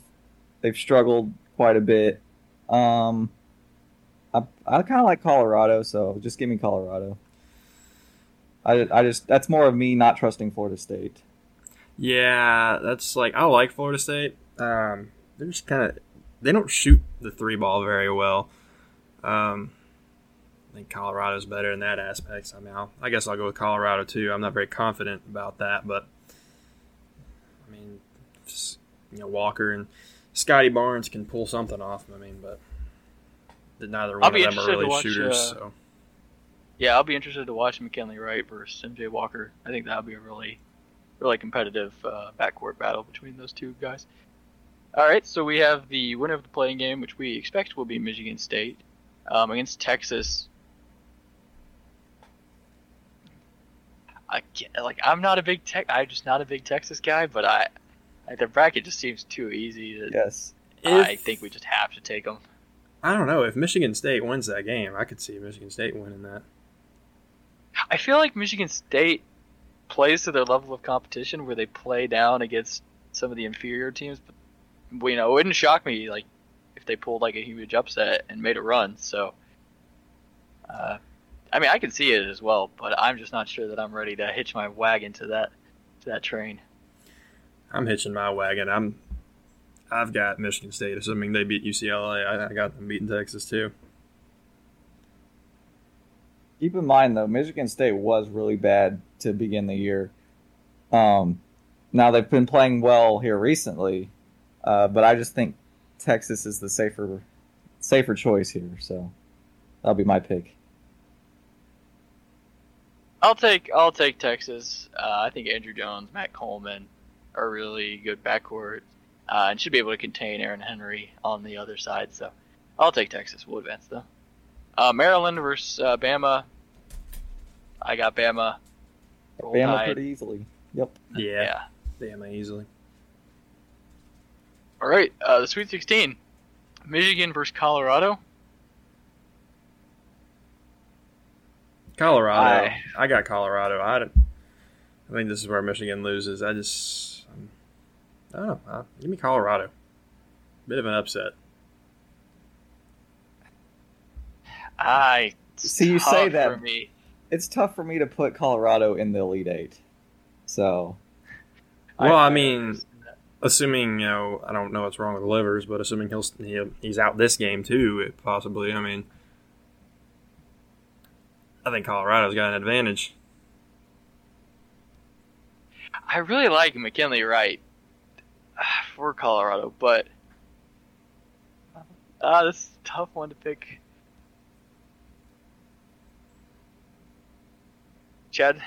S3: they've struggled quite a bit. Um, I I kind of like Colorado, so just give me Colorado. I, I just that's more of me not trusting Florida State.
S1: Yeah, that's like I like Florida State. Um, they're just kind of they don't shoot the three ball very well. Um, I think Colorado's better in that aspect somehow. I guess I'll go with Colorado too. I'm not very confident about that, but I mean, just, you know, Walker and Scottie Barnes can pull something off. I mean, but neither one of them are really
S2: watch,
S1: shooters.
S2: uh,
S1: so
S2: Yeah, I'll be interested to watch McKinley Wright versus MJ Walker. I think that'll be a really, really competitive uh, backcourt battle between those two guys. All right, so we have the winner of the playing game, which we expect will be Michigan State um, against Texas. I can't, like I'm not a big tech. I'm just not a big Texas guy, but I, I the bracket just seems too easy. That
S3: Yes.
S2: I
S1: If-
S2: think we just have to take them.
S1: I don't know if Michigan State wins that game. I could see Michigan State winning that.
S2: I feel like Michigan State plays to their level of competition where they play down against some of the inferior teams. But you know, it wouldn't shock me like if they pulled like a huge upset and made a run. So, uh, I mean, I can see it as well, but I'm just not sure that I'm ready to hitch my wagon to that to that train.
S1: I'm hitching my wagon. I'm I've got Michigan State, assuming they beat UCLA. I, I got them beating Texas too.
S3: Keep in mind though, Michigan State was really bad to begin the year. Um, now they've been playing well here recently, uh, but I just think Texas is the safer, safer choice here. So that'll be my pick.
S2: I'll take I'll take Texas. Uh, I think Andrew Jones, Matt Coleman are really good backcourt, uh, and should be able to contain Aaron Henry on the other side. So I'll take Texas. We'll advance though. Uh, Maryland versus uh, Bama. I got Bama. Roll
S3: Bama
S2: Tide.
S3: pretty easily. Yep.
S1: Yeah, Bama easily.
S2: All right. Uh, the Sweet 16. Michigan versus Colorado.
S1: Colorado.
S2: I-
S1: I, got Colorado. I, don't- I think this is where Michigan loses. I just, um, I don't know. Uh, give me Colorado. Bit of an upset.
S2: I
S3: See, you say that-
S2: for me.
S3: It's tough for me to put Colorado in the Elite Eight. So
S1: Well, I mean, assuming you know, I don't know what's wrong with Livers, but assuming he'll he, he's out this game too, possibly. I mean, I think Colorado's got an advantage.
S2: I really like McKinley Wright for Colorado, but ah, this is a tough one to pick. Chad,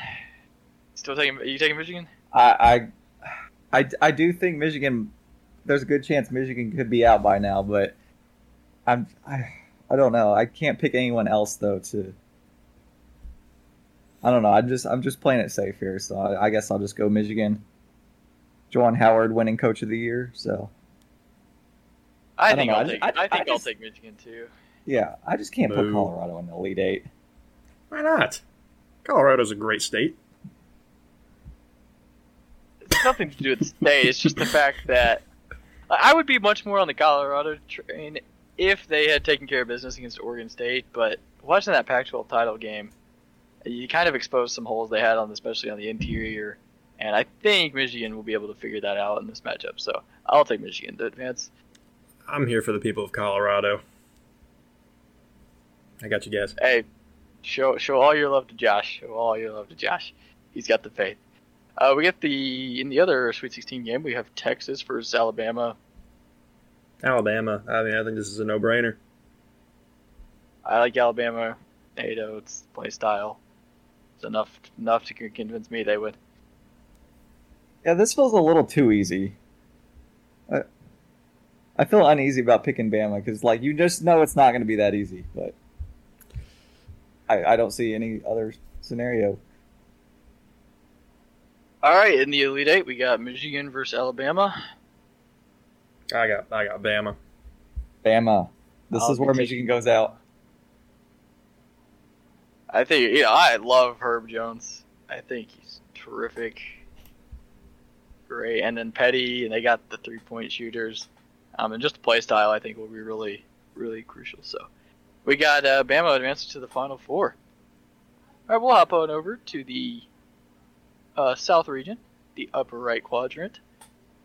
S2: still taking? Are you taking Michigan?
S3: I, I, I, I do think Michigan. There's a good chance Michigan could be out by now, but I'm I, I don't know. I can't pick anyone else though to. I don't know. I'm just I'm just playing it safe here, so I, I guess I'll just go Michigan. Juwan Howard winning Coach of the Year, so
S2: I,
S3: I
S2: think
S3: know,
S2: I'll
S3: I just-
S2: take.
S3: I-
S2: I,
S3: I
S2: think I'll take Michigan too.
S3: yeah. I just can't put Colorado in the Elite Eight.
S1: Why not? Colorado's a great state.
S2: It's nothing to do with the state. It's just the fact that I would be much more on the Colorado train if they had taken care of business against Oregon State. But watching that Pac-12 title game, you kind of exposed some holes they had on, especially on the interior. And I think Michigan will be able to figure that out in this matchup. So I'll take Michigan to advance.
S1: I'm here for the people of Colorado. I got you guys.
S2: Hey, show show all your love to Josh. Show all your love to Josh. He's got the faith. Uh, we get the in the other Sweet 16 game. We have Texas versus Alabama.
S1: Alabama. I mean, I think this is a no-brainer.
S2: I like Alabama. NATO, it's play style. It's enough enough to convince me they would.
S3: Yeah, this feels a little too easy. I, I feel uneasy about picking Bama because, like, you just know it's not going to be that easy. But I, I don't see any other scenario.
S2: All right, in the Elite Eight, we got Michigan versus Alabama.
S1: I got I got Bama.
S3: Bama. This
S2: I'll
S3: is where Michigan goes out.
S2: I think you know I love Herb Jones. I think he's terrific, great. And then Petty, and they got the three point shooters, um, and just the play style. I think will be really really crucial. So we got uh, Bama advancing to the Final Four. All right, we'll hop on over to the uh, South region, the upper right quadrant.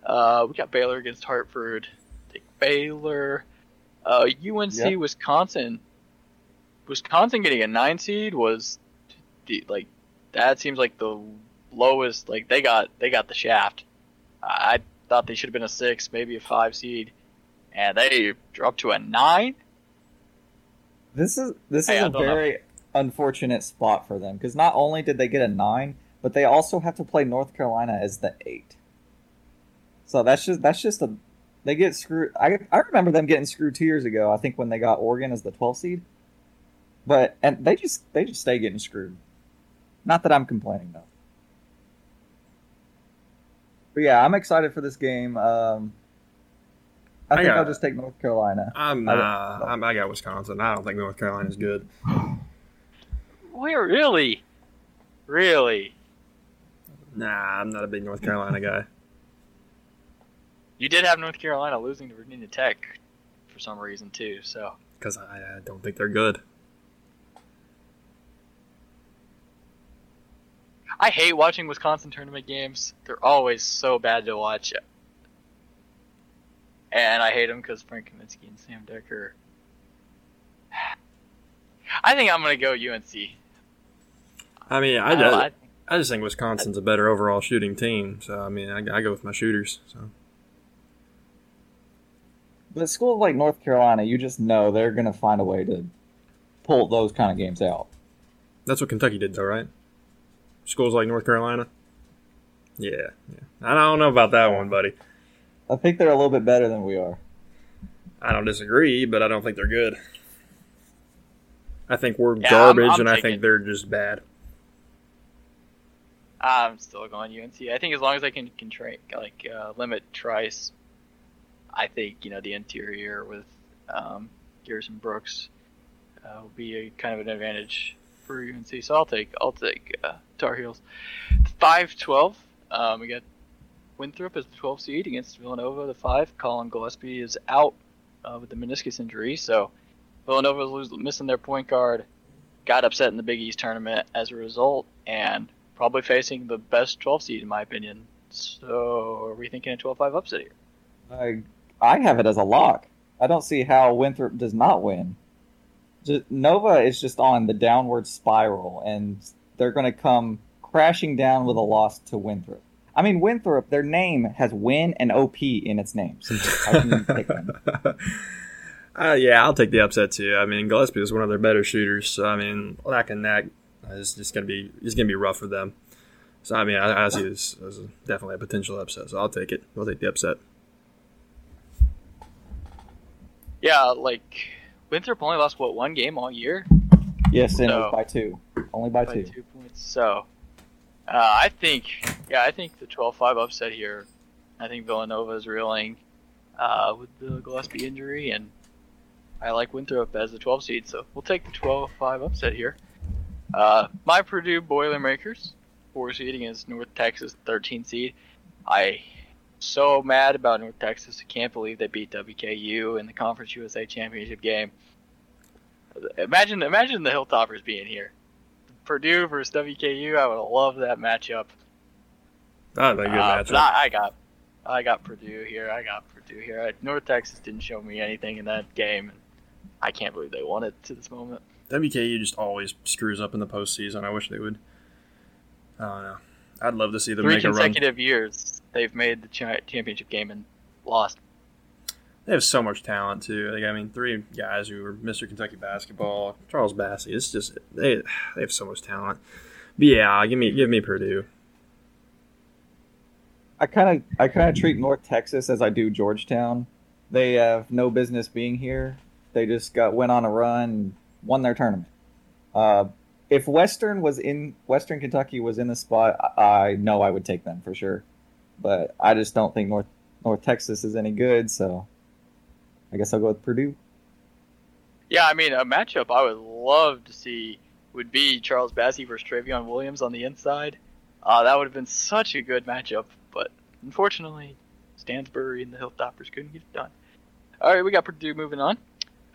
S2: Uh, we got Baylor against Hartford. Take Baylor. Uh, UNC,
S3: Yep.
S2: Wisconsin. Wisconsin getting a nine seed was, the, like, that seems like the lowest. Like they got they got the shaft. I thought they should have been a six, maybe a five seed, and they dropped to a nine.
S3: This is this
S2: Hey,
S3: is
S2: I
S3: a
S2: don't know.
S3: very unfortunate spot for them because not only did they get a nine, but they also have to play North Carolina as the eight. So that's just that's just a they get screwed. I I remember them getting screwed two years ago. I think when they got Oregon as the 12 seed, but and they just they just stay getting screwed. Not that I'm complaining though. But yeah, I'm excited for this game. Um, I
S1: I
S3: think
S1: got-
S3: I'll just take North Carolina.
S1: I'm
S3: I uh,
S1: nah, I'm, I got Wisconsin. I don't think North Carolina is good.
S2: Where really, really?
S1: Nah, I'm not a big North Carolina guy.
S2: You did have North Carolina losing to Virginia Tech for some reason too. So
S1: because I, I don't think they're good.
S2: I hate watching Wisconsin tournament games. They're always so bad to watch. And I hate them because Frank Kaminsky and Sam Dekker. I think I'm gonna go UNC.
S1: I mean, I,
S2: I, don't
S1: I,
S2: I-
S1: I just think Wisconsin's a better overall shooting team. So I mean, I, I go with my shooters. So
S3: But schools like North Carolina, you just know they're going to find a way to pull those kind of games out.
S1: that's what Kentucky did, though, right? Schools like North Carolina. Yeah, yeah. I don't know about that one, buddy.
S3: I think they're a little bit better than we are.
S1: I don't disagree, but I don't think they're good. I think we're
S2: Yeah, I'm-
S1: garbage,
S2: I'm
S1: and I think they're just bad.
S2: I'm still going UNC. I think as long as I can can tra- like uh, limit Trice, I think you know the interior with Um, Garrison Brooks uh, will be a kind of an advantage for UNC. So I'll take I'll take uh, Tar Heels. Five twelve. Um, we got Winthrop is the 12 seed against Villanova, the five. Collin Gillespie is out uh, with the meniscus injury, so Villanova is missing their point guard. Got upset in the Big East tournament as a result, and probably facing the best 12 seed in my opinion. So are we thinking a 12-5 upset here?
S3: I I have it as a lock. I don't see how Winthrop does not win. Just, Nova is just on the downward spiral, and they're going to come crashing down with a loss to Winthrop. I mean, Winthrop, their name has Win and OP in its name. So how can you pick them?
S1: Uh, yeah, I'll take the upset too. I mean, Gillespie is one of their better shooters. So I mean, lacking that is just gonna be it's gonna be rough for them. So I mean, I, I see this as definitely a potential upset. So I'll take it. I'll take the upset.
S2: Yeah, like Winthrop only lost what one game all year.
S3: Yes, and it
S2: So-
S3: was by two. Only by,
S2: by
S3: two.
S2: two points. So, uh, I think, yeah, I think the 12-5 upset here. I think Villanova is reeling uh, with the Gillespie injury, and I like Winthrop as the 12 seed. So we'll take the 12-5 upset here. Uh, my Purdue Boilermakers, four seed against North Texas, 13 seed. I so mad about North Texas. I can't believe they beat WKU in the Conference USA Championship game. Imagine, imagine the Hilltoppers being here. Purdue versus WKU. I would love that matchup.
S1: That'd a good
S2: Uh,
S1: matchup.
S2: but I, I got, I got Purdue here. I got Purdue here. I, North Texas didn't show me anything in that game, and I can't believe they won it to this moment.
S1: WKU just always screws up in the postseason. I wish they would. I don't know. I'd love to see them
S2: Three
S1: make a run.
S2: consecutive years they've made the championship game and lost.
S1: They have so much talent too. Like I mean, three guys who were Mr. Kentucky basketball. Charles Bassey. It's just they they have so much talent. But yeah, give me give me Purdue.
S3: I kind of I kind of treat North Texas as I do Georgetown. They have no business being here. They just got went on a run, won their tournament. Uh, if Western was in Western Kentucky was in the spot, I, I know I would take them for sure. But I just don't think North North Texas is any good, so I guess I'll go with Purdue.
S2: Yeah, I mean a matchup I would love to see would be Charles Bassey versus Trevion Williams on the inside. Uh, that would have been such a good matchup, but unfortunately, Stansbury and the Hilltoppers couldn't get it done. All right, we got Purdue moving on.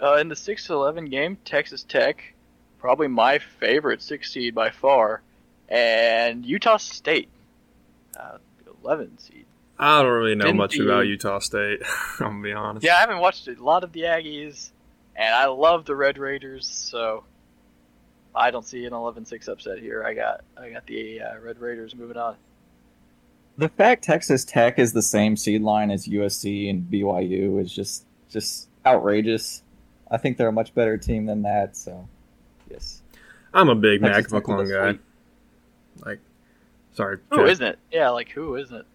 S2: Uh, in the 6-11 game, Texas Tech, probably my favorite six seed by far, and Utah State, uh, 11 seed.
S1: I don't really know
S2: Didn't
S1: much about Utah State. I'm gonna be honest.
S2: Yeah, I haven't watched a lot of the Aggies, and I love the Red Raiders, so I don't see an 11-6 upset here. I got I got the uh, Red Raiders moving on.
S3: The fact Texas Tech is the same seed line as USC and BYU is just just outrageous. I think they're a much better team than that. So, yes.
S1: I'm a big
S3: Texas
S1: Mac
S3: Tech with
S1: McClung guy.
S3: sweep.
S1: Like, sorry,
S2: Who
S1: Chad.
S2: not it? Yeah, like who isn't it?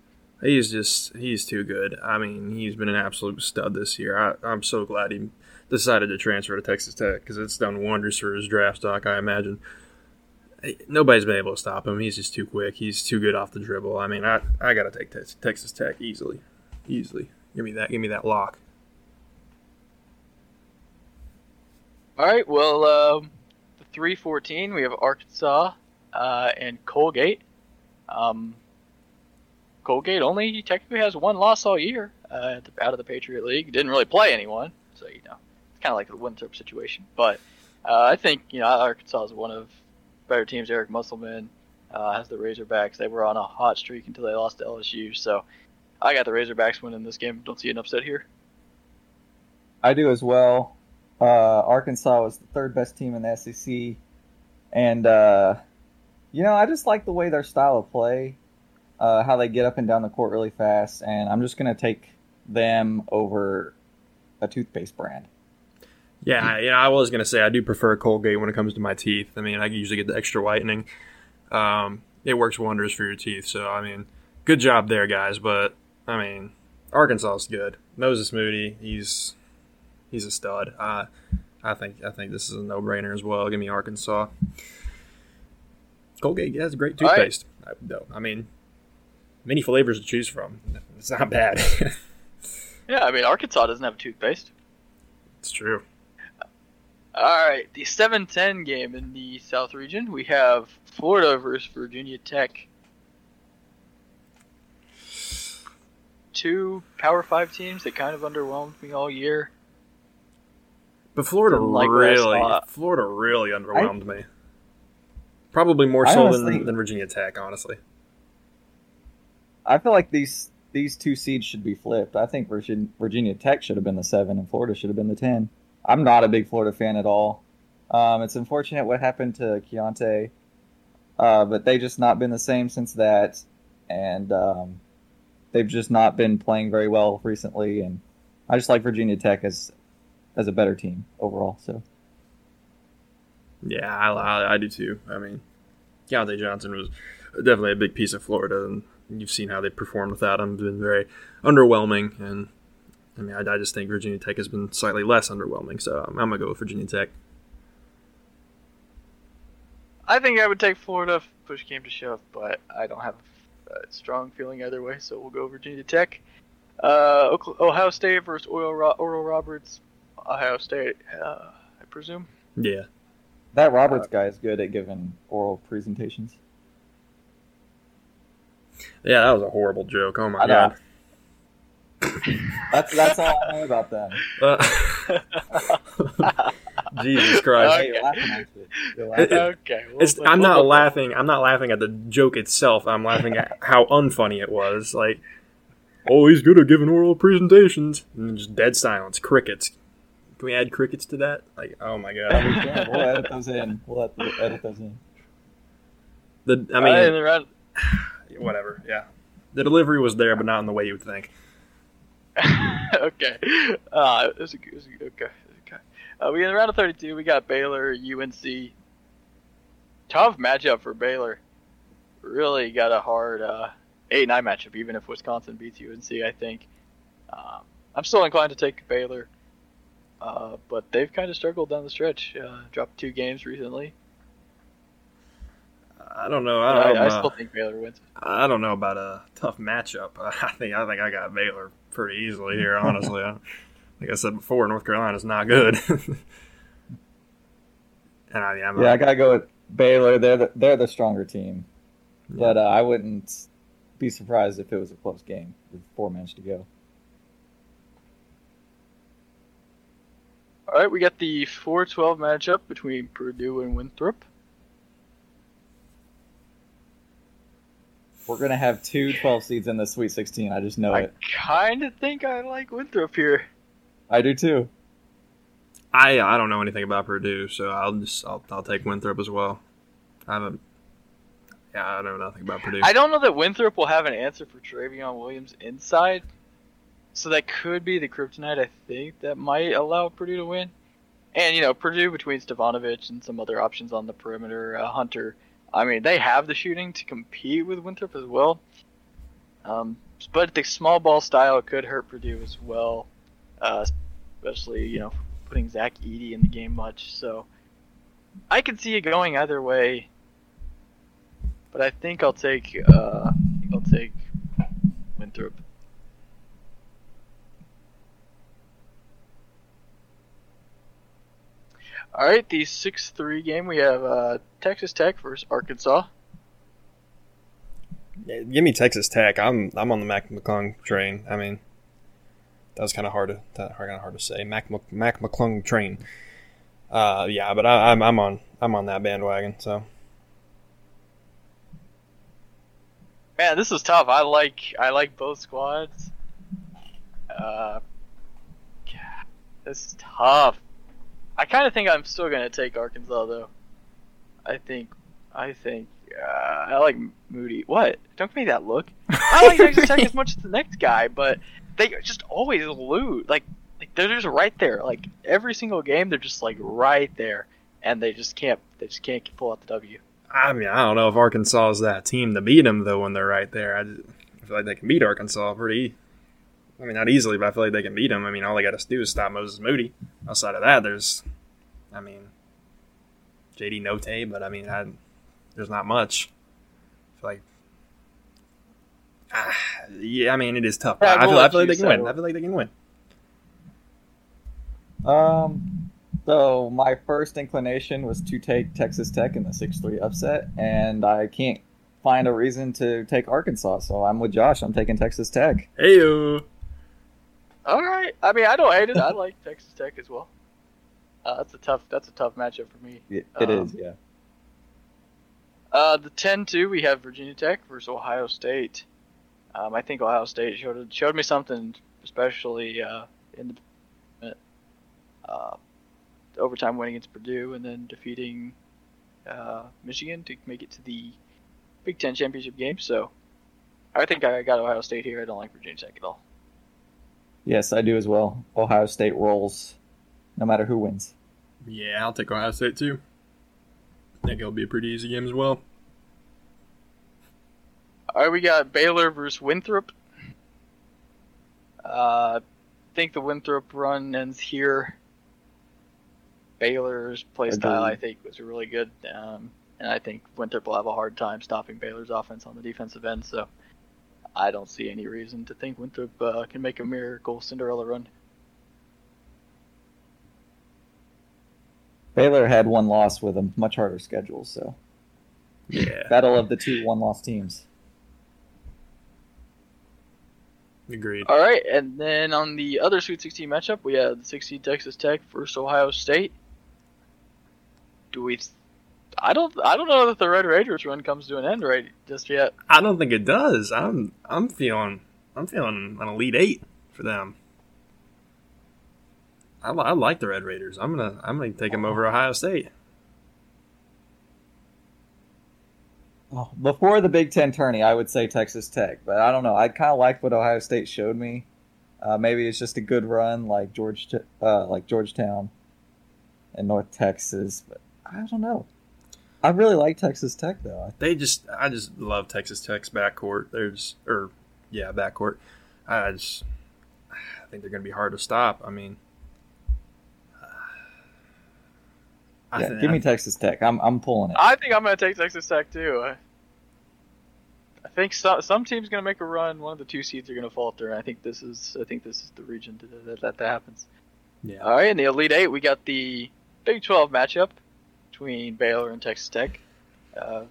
S1: He's just he's too good. I mean, he's been an absolute stud this year. I, I'm so glad he decided to transfer to Texas Tech because it's done wonders for his draft stock. I imagine. Nobody's been able to stop him. He's just too quick. He's too good off the dribble. I mean, I I gotta take Tex- Texas Tech easily, easily. Give me that. Give me that lock.
S2: All right, well, um, the 314 we have Arkansas uh, and Colgate. Um, Colgate only technically has one loss all year uh, out of the Patriot League. Didn't really play anyone, so you know it's kind of like a Winthrop situation. But uh, I think you know Arkansas is one of better teams. Eric Musselman uh, has the Razorbacks. They were on a hot streak until they lost to LSU. So I got the Razorbacks winning this game. Don't see an upset here.
S3: I do as well. Uh, Arkansas was the third best team in the SEC, and uh, you know I just like the way their style of play, uh, how they get up and down the court really fast, and I'm just gonna take them over a toothpaste brand.
S1: Yeah, I- yeah. I was gonna say I do prefer Colgate when it comes to my teeth. I mean, I usually get the extra whitening. Um, it works wonders for your teeth. So I mean, good job there, guys. But I mean, Arkansas is good. Moses Moody, he's he's a stud. Uh, I think I think this is a no brainer as well. Give me Arkansas. Colgate has a
S2: great right.
S1: toothpaste. I, no, I mean, many flavors to choose from. It's not bad.
S2: Yeah, I mean Arkansas doesn't have a toothpaste.
S1: It's true.
S2: All right, the 7-10 game in the South region. We have Florida versus Virginia Tech. Two Power Five teams that kind of underwhelmed me all year.
S1: But Florida
S2: like
S1: really. Florida really underwhelmed me. Probably more so
S3: honestly-
S1: than, than Virginia Tech, honestly.
S3: I feel like these these two seeds should be flipped. I think Virginia Tech should have been the seven, and Florida should have been the ten. I'm not a big Florida fan at all. Um, it's unfortunate what happened to Keyontae, uh, but they've just not been the same since that, and um, they've just not been playing very well recently. And I just like Virginia Tech as as a better team overall. So
S1: Yeah, I, I, I do too. I mean, Keyontae Johnson was definitely a big piece of Florida, and you've seen how they performed without him. It's been very underwhelming, and I mean, I, I just think Virginia Tech has been slightly less underwhelming. So I'm, I'm gonna go with Virginia Tech.
S2: I think I would take Florida if push came to shove, but I don't have a strong feeling either way, so we'll go Virginia Tech. Uh, Ohio State versus Oral, Ro- Oral Roberts. Ohio State, uh, I presume.
S1: Yeah,
S3: that Roberts guy is good at giving oral presentations.
S1: yeah, that was a horrible joke. Oh my
S3: I know.
S1: god.
S3: That's that's all I know about them.
S1: Uh, Jesus Christ.
S2: Okay.
S3: Hey, you're laughing it.
S1: It-
S2: okay. we'll- we'll-
S1: I'm not
S2: we'll-
S1: laughing. I'm not laughing at the joke itself. I'm laughing at how unfunny it was. Like, oh, he's good at giving oral presentations, and just dead silence, crickets. Can we add crickets to that? Like, oh my god.
S3: Yeah, we'll edit those in. We'll edit- those in.
S1: The I
S2: All right, in
S1: mean,
S2: the round-
S1: whatever. Yeah, the delivery was there, but not in the way you would think.
S2: okay. Uh, it was a, it was a, okay. Okay. Uh, we in the round of 32. We got Baylor, UNC. Tough matchup for Baylor. Really got a hard uh, 8 9 matchup, even if Wisconsin beats UNC, I think. Um, I'm still inclined to take Baylor, uh, but they've kind of struggled down the stretch. Uh, dropped two games recently.
S1: I don't know.
S2: I,
S1: I don't,
S2: I,
S1: uh,
S2: still think Baylor wins.
S1: I don't know about a tough matchup. I think I think I got Baylor pretty easily here. Honestly, I, like I said before, North Carolina's not good. and I, I'm,
S3: Yeah, I gotta go with Baylor. They're the, they're the stronger team, but uh, I wouldn't be surprised if it was a close game with four minutes to go.
S2: All right, we got the 4 12 matchup between Purdue and Winthrop.
S3: We're gonna have two 12 seeds in the Sweet 16. I just know
S2: I
S3: it.
S2: kind of think I like Winthrop here.
S3: I do too.
S1: I I don't know anything about Purdue, so I'll just I'll, I'll take Winthrop as well. I haven't. Yeah, I know nothing about Purdue.
S2: I don't know that Winthrop will have an answer for Trevion Williams inside, so that could be the kryptonite. I think that might allow Purdue to win. And you know, Purdue between Stefanovic and some other options on the perimeter, uh, Hunter. I mean, they have the shooting to compete with Winthrop as well. Um, but the small ball style could hurt Purdue as well, uh, especially you know putting Zach Edey in the game much. So I could see it going either way. But I think I'll take uh, I'll take Winthrop. All right, the six three game we have uh, Texas Tech versus Arkansas.
S1: Yeah, give me Texas Tech. I'm I'm on the Mac McClung train. I mean, that was kind of hard to that kind of hard to say. Mac Mac McClung train. Uh, yeah, but I, I'm I'm on I'm on that bandwagon. So
S2: Man, this is tough. I like I like both squads. Uh, God, this is tough. I kind of think I'm still gonna take Arkansas though. I think I think uh, I like Moody. What? Don't give me that look. I like Texas Tech as much as the next guy, but they just always lose. Like like they're just right there. Like every single game, they're just like right there, and they just can't they just can't pull out the W.
S1: I mean, I don't know if Arkansas is that team to beat them though when they're right there. I, just, I feel like they can beat Arkansas pretty. I mean, not easily, but I feel like they can beat them. I mean, all they got to do is stop Moses Moody. Outside of that, there's, I mean, JD Notae, but I mean, I, there's not much. I feel like, ah, yeah, I mean, it is tough.
S2: Yeah,
S1: I, feel, I feel like they can win.
S2: settle.
S1: I feel like they can win.
S3: Um, so my first inclination was to take Texas Tech in the six three upset, and I can't find a reason to take Arkansas, so I'm with Josh. I'm taking Texas Tech.
S1: Hey,
S2: All right. I mean, I don't hate it. I like Texas Tech as well. Uh, that's a tough. That's a tough matchup for me.
S3: It, it
S2: Um,
S3: is, yeah.
S2: Uh, the 10-2, we have Virginia Tech versus Ohio State. Um, I think Ohio State showed showed me something, especially uh, in the uh, overtime win against Purdue, and then defeating uh, Michigan to make it to the Big Ten championship game. So I think I got Ohio State here. I don't like Virginia Tech at all.
S3: Yes, I do as well. Ohio State rolls, no matter who wins.
S1: Yeah, I'll take Ohio State too. I think it'll be a pretty easy game as well.
S2: All right, we got Baylor versus Winthrop. Uh, I think the Winthrop run ends here. Baylor's play style, I think, was really good, um, and I think Winthrop will have a hard time stopping Baylor's offense on the defensive end. So, I don't see any reason to think Winthrop uh, can make a miracle Cinderella run.
S3: Baylor had one loss with a much harder schedule, so
S1: Yeah,
S3: battle of the two one loss teams.
S1: agreed.
S2: All right, and then on the other Sweet 16 matchup, we have the 16 Texas Tech versus Ohio State. Do we? I don't. I don't know that the Red Raiders run comes to an end right just yet.
S1: I don't think it does. I'm I'm feeling I'm feeling an elite eight for them. I, I like the Red Raiders. I'm gonna I'm gonna take them over Ohio State.
S3: Oh, Before the Big Ten tourney, I would say Texas Tech, but I don't know. I kind of like what Ohio State showed me. Uh, maybe it's just a good run, like George, uh, like Georgetown and North Texas, but I don't know. I really like Texas Tech though.
S1: They just I just love Texas Tech's backcourt. There's or yeah backcourt. I just I think they're gonna be hard to stop. I mean, I
S3: yeah,
S1: think-
S3: give me Texas Tech. I'm I'm pulling it.
S2: I think I'm going to take Texas Tech too. I, I think some some team's going to make a run. One of the two seeds are going to falter. And I think this is. I think this is the region to, that, that that happens.
S1: yeah.
S2: All right, in the Elite Eight, we got the Big 12 matchup between Baylor and Texas Tech. Uh,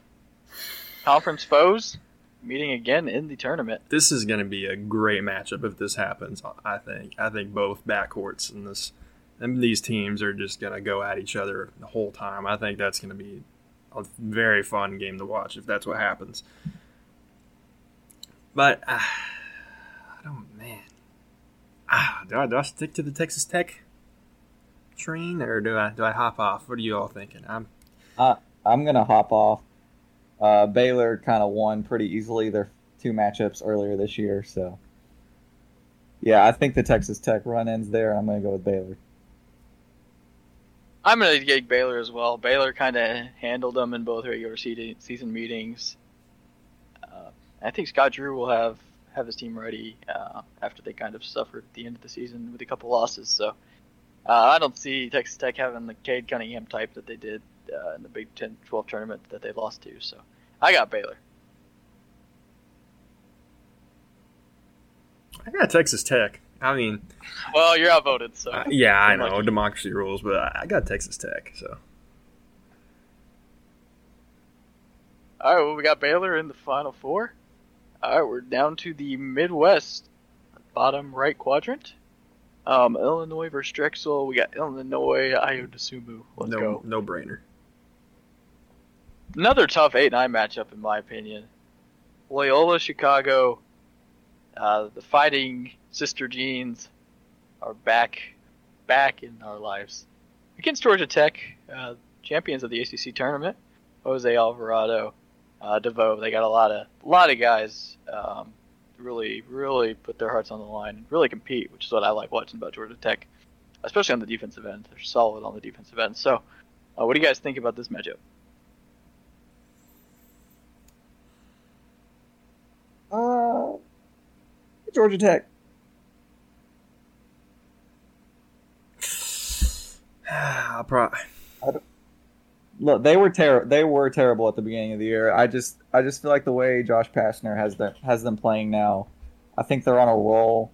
S2: conference foes meeting again in the tournament.
S1: this is going to be a great matchup if this happens. I think. I think both backcourts and this and these teams are just going to go at each other the whole time. I think that's going to be a very fun game to watch if that's what happens. But uh, I don't, man. Ah, do I, do I stick to the Texas Tech train or do I do I hop off? What are you all thinking? I'm
S3: I'm gonna hop off. Uh, Baylor kind of won pretty easily their two matchups earlier this year, so yeah, I think the Texas Tech run ends there. I'm gonna go with Baylor.
S2: I'm going to take Baylor as well. Baylor kind of handled them in both regular season season meetings. Uh, I think Scott Drew will have have his team ready uh, after they kind of suffered at the end of the season with a couple losses. So uh, I don't see Texas Tech having the Cade Cunningham type that they did uh, in the Big 10 12 tournament that they lost to. So I got Baylor.
S1: I got Texas Tech. I mean,
S2: Well, you're outvoted, so
S1: Uh, yeah, I know
S2: Lucky.
S1: democracy rules, but I got Texas Tech. So
S2: All right, well, we got Baylor in the final four. All right, we're down to the Midwest, bottom right quadrant. Um, Illinois versus Drexel. We got Illinois, Ayo Dosunmu. Let's
S1: no,
S2: go.
S1: no brainer.
S2: Another tough 8 9 matchup, in my opinion. Loyola, Chicago. Uh, the Fighting Sister Jeans are back, back in our lives. Against Georgia Tech, uh, champions of the ACC tournament. Jose Alvarado, uh, Devoe. They got a lot of, a lot of guys. Um, really, really put their hearts on the line and really compete, which is what I like watching about Georgia Tech, especially on the defensive end. They're solid on the defensive end. So, uh, what do you guys think about this matchup?
S3: Uh, Georgia Tech.
S1: I'll probably.
S3: Look, they were ter- they were terrible at the beginning of the year. I just I just feel like the way Josh Pastner has them has them playing now, I think they're on a roll.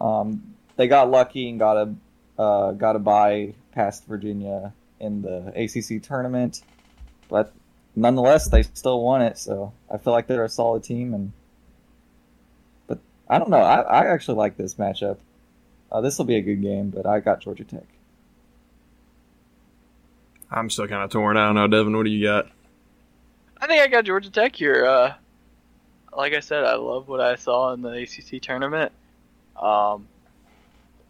S3: Um, they got lucky and got a uh, got a bye past Virginia in the ACC tournament, but nonetheless, they still won it. So I feel like they're a solid team. And but I don't know. I, I actually like this matchup. Uh, this will be a good game, but I got Georgia Tech.
S1: I'm still kind of torn. I don't know, Devin. What do you got?
S2: I think I got Georgia Tech here. Uh, like I said, I love what I saw in the ACC tournament. Um,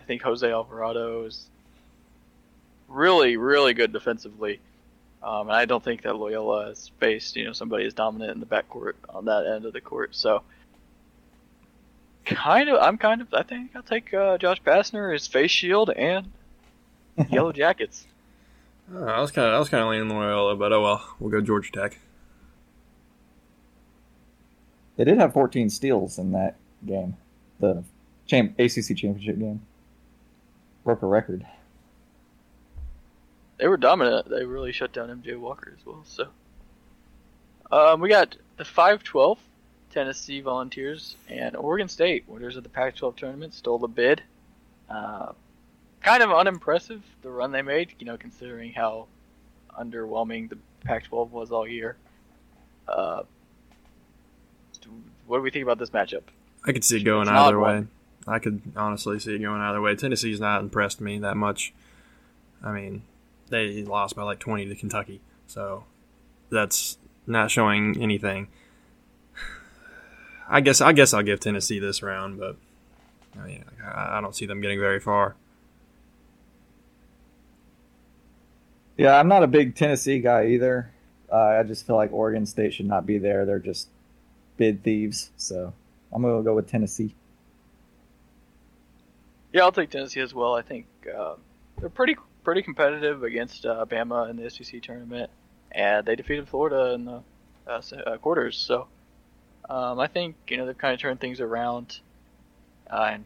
S2: I think Jose Alvarado is really, really good defensively. Um, and I don't think that Loyola has faced, you know, somebody as dominant in the backcourt on that end of the court. So, kind of, I'm kind of, I think I'll take uh, Josh Pastner, his face shield, and Yellow Jackets.
S1: Oh, I was kind of, I was kind of leaning Loyola, but oh well, we'll go Georgia Tech.
S3: They did have 14 steals in that game, the champ- ACC championship game. Broke a record
S2: they were dominant. They really shut down MJ Walker as well. So, um, we got the 5-12 Tennessee Volunteers and Oregon State, winners of the Pac-12 tournament, stole the bid. Uh, kind of unimpressive the run they made, you know, considering how underwhelming the Pac-12 was all year. Uh, what do we think about this matchup?
S1: I could see it going either way. One. I could honestly see it going either way. Tennessee's not impressed me that much. I mean, they lost by like 20 to Kentucky. So that's not showing anything. I guess I guess I'll give Tennessee this round, but I, mean, I don't see them getting very far.
S3: Yeah, I'm not a big Tennessee guy either. Uh, I just feel like Oregon State should not be there. They're just bid thieves. So I'm gonna go with Tennessee.
S2: Yeah, I'll take Tennessee as well. I think uh, they're pretty pretty competitive against uh, Bama in the SEC tournament, and they defeated Florida in the uh, uh, quarters. So um, I think you know they've kind of turned things around. Uh, and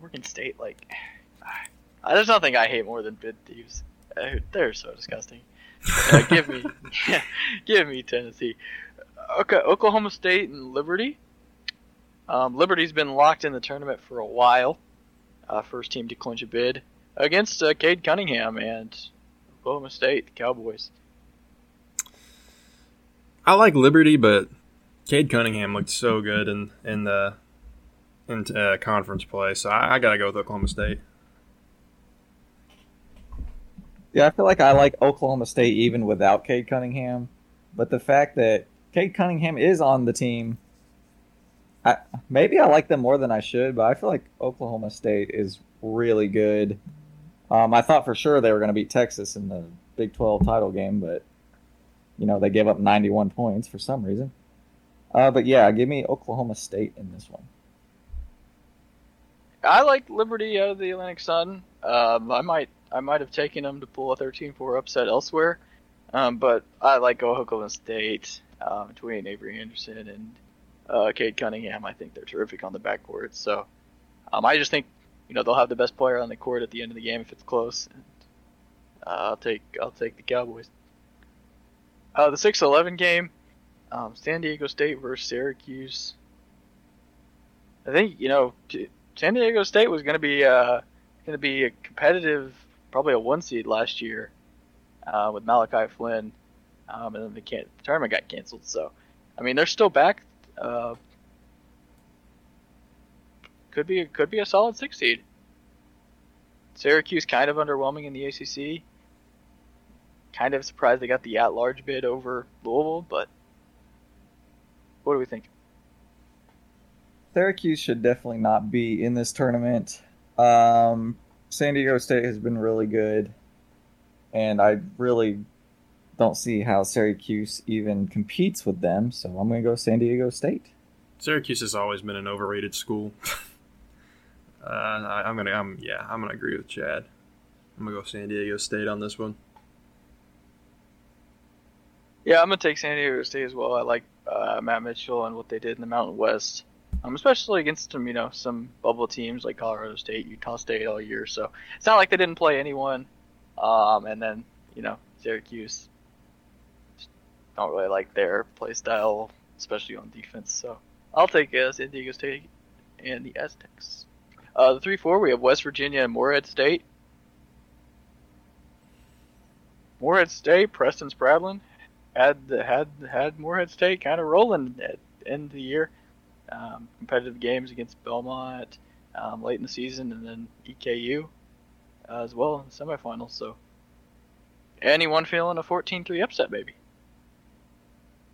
S2: Oregon State, like, there's nothing I hate more than bid thieves. Uh, they're so disgusting. Uh, give me, give me Tennessee. Okay, Oklahoma State and Liberty. Um, Liberty's been locked in the tournament for a while. first team to clinch a bid against uh, Cade Cunningham and Oklahoma State, the Cowboys.
S1: I like Liberty, but Cade Cunningham looked so good in in the in uh, conference play, so I, I got to go with Oklahoma State.
S3: Yeah, I feel like I like Oklahoma State even without Cade Cunningham, but the fact that Cade Cunningham is on the team, I, maybe I like them more than I should, but I feel like Oklahoma State is really good. Um, I thought for sure they were going to beat Texas in the Big 12 title game, but you know they gave up 91 points for some reason. Uh, but yeah, give me Oklahoma State in this one.
S2: I like Liberty out of the Atlantic Sun. Um, I might I might have taken them to pull a 13-4 upset elsewhere, um, but I like Oklahoma State um, between Avery Anderson and uh, Cade Cunningham. I think they're terrific on the backcourt. So um, I just think you know they'll have the best player on the court at the end of the game if it's close. And, uh, I'll take I'll take the Cowboys. Uh, the 6-11 game, um, San Diego State versus Syracuse. I think you know San Diego State was going to be uh, going to be a competitive, probably a one seed last year uh, with Malachi Flynn, um, and then the, can- the tournament got canceled. So, I mean, they're still back. Uh, could be could be a solid six seed. Syracuse kind of underwhelming in the ACC. Kind of surprised they got the at-large bid over Louisville, but what do we think?
S3: Syracuse should definitely not be in this tournament. Um, San Diego State has been really good, and I really don't see how Syracuse even competes with them. So I'm going to go San Diego State.
S1: Syracuse has always been an overrated school. Uh, I, am gonna, I'm, yeah, I'm gonna agree with Chad. I'm gonna go San Diego State on this one.
S2: Yeah, I'm gonna take San Diego State as well. I like uh, Matt Mitchell and what they did in the Mountain West, um, especially against some, you know, some bubble teams like Colorado State, Utah State all year. So it's not like they didn't play anyone. Um, and then, you know, Syracuse don't really like their play style, especially on defense. So I'll take uh, San Diego State and the Aztecs. Uh, the three four we have West Virginia and Morehead State. Morehead State, Preston Spradlin had had had Morehead State kind of rolling at the end of the year. Um, competitive games against Belmont um, late in the season, and then EKU uh, as well in the semifinals. So, anyone feeling a 14-3 upset, maybe?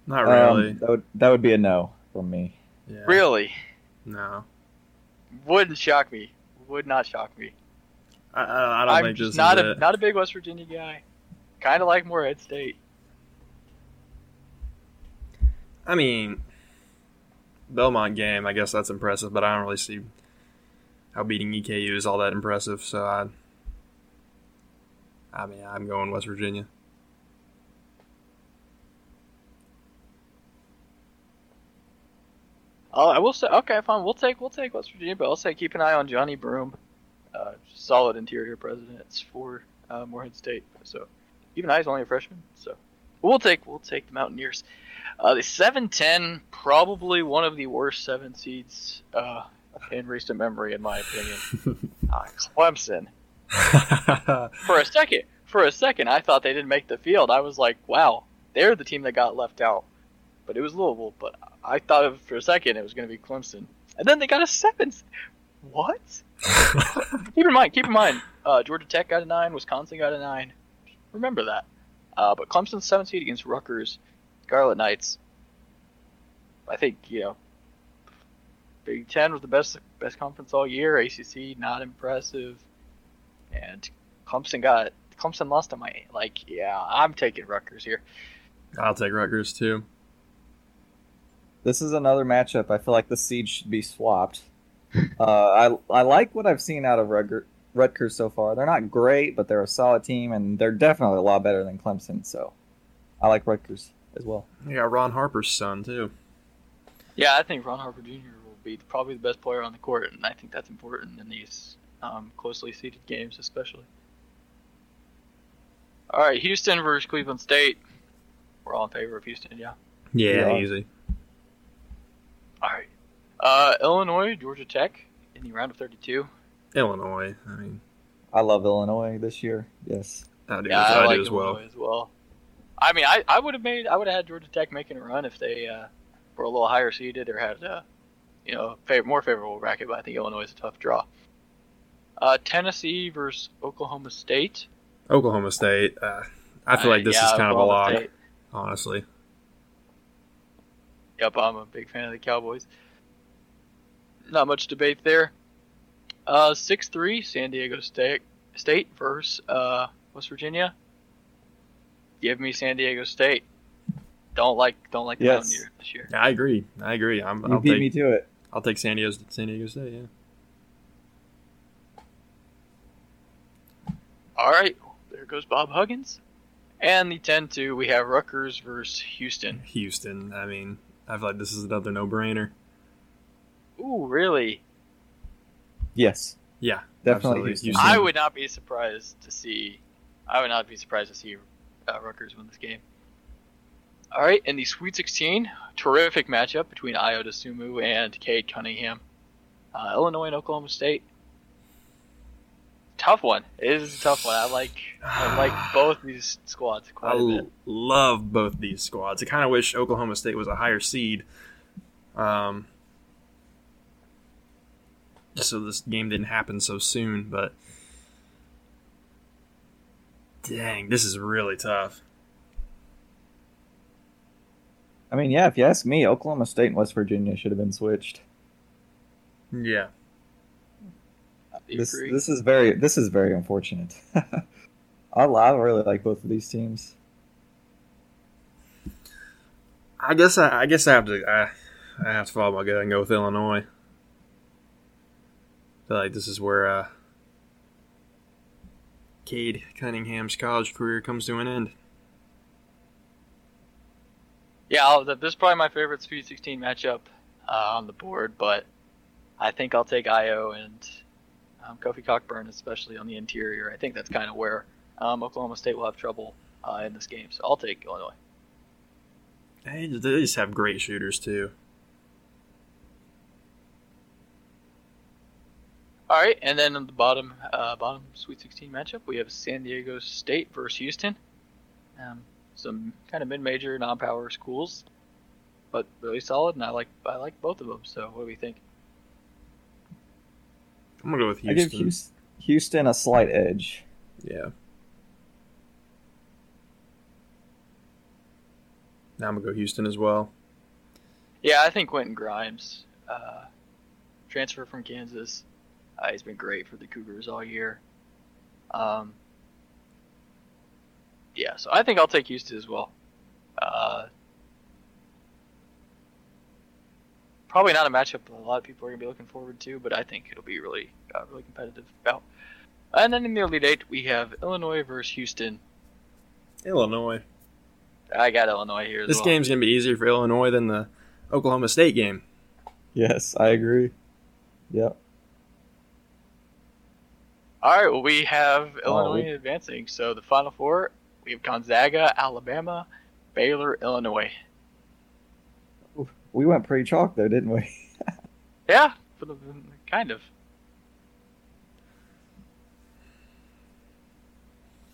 S1: Not really.
S3: Um, that would that would be a no from me.
S1: yeah.
S2: Really?
S1: No.
S2: Wouldn't shock me. Would not shock me.
S1: I, I, I don't
S2: I'm
S1: think this
S2: just not
S1: is
S2: a
S1: it.
S2: not a big West Virginia guy. Kind of like more Morehead State.
S1: I mean, Belmont game. I guess that's impressive, but I don't really see how beating EKU is all that impressive. So I, I mean, I'm going West Virginia.
S2: Oh, I will say okay, fine. We'll take we'll take West Virginia, but I'll say keep an eye on Johni Broome. Uh, solid interior presidents for uh, Morehead State. So even I is only a freshman. So we'll take we'll take the Mountaineers. Uh, the seven ten probably one of the worst seven seeds uh, in recent memory, in my opinion. uh, Clemson. For a second, for a second, I thought they didn't make the field. I was like, wow, they're the team that got left out. But it was Louisville. But I thought for a second it was going to be Clemson, and then they got a seven. What? keep in mind, keep in mind, uh, Georgia Tech got a nine, Wisconsin got a nine. Remember that. Uh, but Clemson's seven seed against Rutgers, Scarlet Knights. I think you know. Big Ten was the best best conference all year. ACC not impressive, and Clemson got Clemson lost to my Like, yeah, I'm taking Rutgers here.
S1: I'll take Rutgers too.
S3: This is another matchup. I feel like the seed should be swapped. Uh, I I like what I've seen out of Rutger, Rutgers so far. They're not great, but they're a solid team, and they're definitely a lot better than Clemson. So I like Rutgers as well.
S1: Yeah, Ron Harper's son too.
S2: Yeah, I think Ron Harper Jr. will be probably the best player on the court, and I think that's important in these um, closely seeded games, especially. All right, Houston versus Cleveland State. We're all in favor of Houston, yeah.
S1: Yeah,
S3: Yeah.
S1: easy.
S2: All right. Uh, Illinois, Georgia Tech in the round of 32.
S1: Illinois. I mean,
S3: I love Illinois this year. Yes.
S1: I do,
S2: Yeah,
S1: I
S2: I, like
S1: do as well.
S2: Illinois as well. I mean, I, I would have made I would have had Georgia Tech making a run if they uh, were a little higher seeded or had a you know fav- more favorable bracket. But I think Illinois is a tough draw. Uh, Tennessee versus Oklahoma State.
S1: Oklahoma State. Uh, I feel like this
S2: yeah,
S1: is kind of a
S2: Oklahoma
S1: lock,
S2: State.
S1: honestly.
S2: Yep, I'm a big fan of the Cowboys. Not much debate there. Uh, six three San Diego State State versus uh, West Virginia. Give me San Diego State. Don't like don't like the
S3: Yes.
S2: Mountaineers this year.
S1: Yeah, I agree. I agree. I'm,
S3: You
S1: I'll
S3: beat
S1: take
S3: me to it.
S1: I'll take San Diego San Diego State. Yeah.
S2: All right, there goes Bob Huggins. And the 10-2, we have Rutgers versus Houston.
S1: Houston. I mean, I feel like this is another no-brainer.
S2: Ooh, really?
S3: Yes.
S1: Yeah,
S3: Definitely. Houston.
S1: Houston.
S2: I would not be surprised to see. I would not be surprised to see uh, Rutgers win this game. All right, in the Sweet 16, terrific matchup between Ayo Dosunmu and Cade Cunningham. Uh, Illinois and Oklahoma State. Tough one. It is a tough one. I like I like both these squads quite a bit.
S1: love both these squads. I kind of wish Oklahoma State was a higher seed. Um, just so this game didn't happen so soon, but dang, this is really tough.
S3: I mean, yeah. If you ask me, Oklahoma State and West Virginia should have been switched.
S1: Yeah.
S3: This this is very this is very unfortunate. I, I really like both of these teams.
S1: I guess I, I guess I have to I, I have to follow my gut and go with Illinois. I feel like this is where uh, Cade Cunningham's college career comes to an end.
S2: Yeah, I'll, this is probably my favorite Sweet 16 matchup uh, on the board, but I think I'll take Ayo and um, Kofi Cockburn, especially on the interior. I think that's kind of where um, Oklahoma State will have trouble uh, in this game, so I'll take Illinois.
S1: They just have great shooters too.
S2: All right, and then on the bottom, uh, bottom Sweet 16 matchup, we have San Diego State versus Houston. Um, some kind of mid-major, non-power schools, but really solid, and I like I like both of them. So, what do we think?
S1: I'm gonna go with Houston.
S3: I give
S1: Houston.
S3: Houston, Houston a slight edge.
S1: Yeah. Now I'm gonna go Houston as well.
S2: Yeah, I think Quentin Grimes, uh, transfer from Kansas, uh, he's been great for the Cougars all year. Um, yeah, so I think I'll take Houston as well. Uh, probably not a matchup that a lot of people are gonna be looking forward to, but I think it'll be really, uh, really competitive bout. And then in the Elite Eight, we have Illinois versus Houston.
S1: Illinois.
S2: I got Illinois here as
S1: This
S2: well.
S1: game's gonna be easier for Illinois than the Oklahoma State game.
S3: Yes, I agree. Yep.
S2: All right, well, we have Illinois
S3: we-
S2: advancing. So the final four, we have Gonzaga, Alabama, Baylor, Illinois.
S3: We went pretty chalk though, didn't we?
S2: Yeah, for the kind of.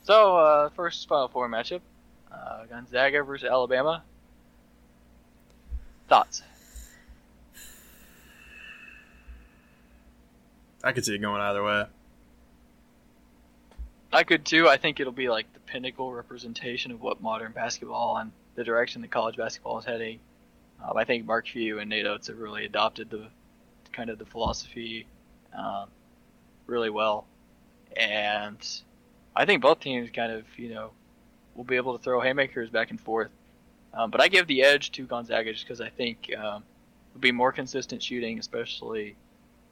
S2: So uh, first final four matchup, uh, Gonzaga versus Alabama. Thoughts?
S1: I could see it going either way.
S2: I could too. I think it'll be like the pinnacle representation of what modern basketball and the direction that college basketball is heading. Um, I think Mark Few and Nate Oats have really adopted the kind of the philosophy um, really well, and I think both teams kind of you know will be able to throw haymakers back and forth. Um, but I give the edge to Gonzaga just because I think um, it'll be more consistent shooting, especially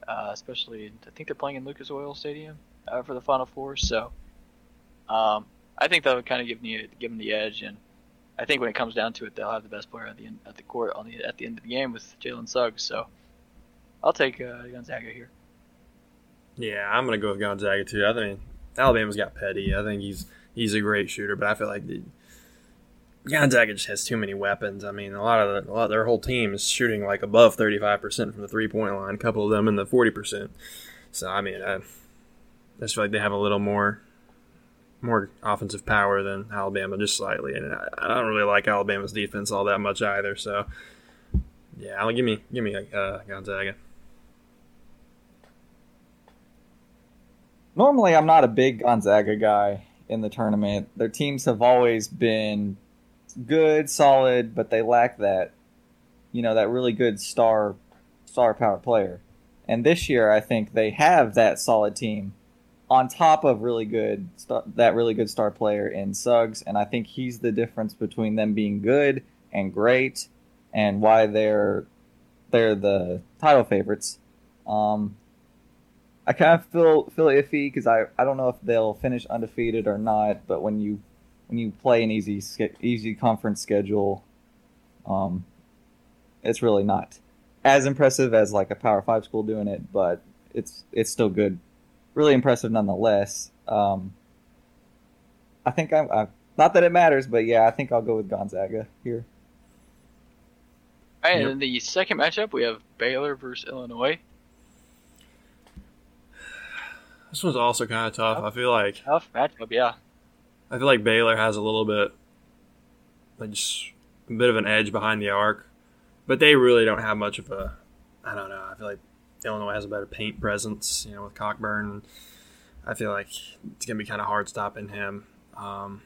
S2: uh, especially I think they're playing in Lucas Oil Stadium uh, for the Final Four, so. Um, I think that would kind of give me give them the edge, and I think when it comes down to it, they'll have the best player at the end, at the court on the at the end of the game with Jalen Suggs. So I'll take uh, Gonzaga here.
S1: Yeah, I'm gonna go with Gonzaga too. I think Alabama's got Petty. I think he's he's a great shooter, but I feel like the, Gonzaga just has too many weapons. I mean, a lot of the, lot their whole team is shooting like above 35 percent from the three point line. A couple of them in the 40 percent. So I mean, I, I just feel like they have a little more more offensive power than Alabama, just slightly. And I, I don't really like Alabama's defense all that much either. So yeah, I'll give me give me uh, Gonzaga.
S3: Normally, I'm not a big Gonzaga guy in the tournament. Their teams have always been good, solid, but they lack that, you know, that really good star, star power player. And this year, I think they have that solid team on top of really good star, that really good star player in Suggs, and I think he's the difference between them being good and great, and why they're they're the title favorites. Um, I kind of feel feel iffy because I, I don't know if they'll finish undefeated or not. But when you when you play an easy easy conference schedule, um, it's really not as impressive as like a Power Five school doing it, but it's it's still good, really impressive nonetheless. Um, I think I'm I, not that it matters, but yeah, I think I'll go with Gonzaga here.
S2: All right,
S1: Yep.
S2: and in the second matchup, we have Baylor versus Illinois.
S1: This one's also kind of tough. I feel like
S2: Tough matchup, yeah.
S1: I feel like Baylor has a little bit, like just a bit of an edge behind the arc, but they really don't have much of a. I don't know. I feel like Illinois has a better paint presence, you know, with Cockburn. I feel like it's gonna be kind of hard stopping him. Um,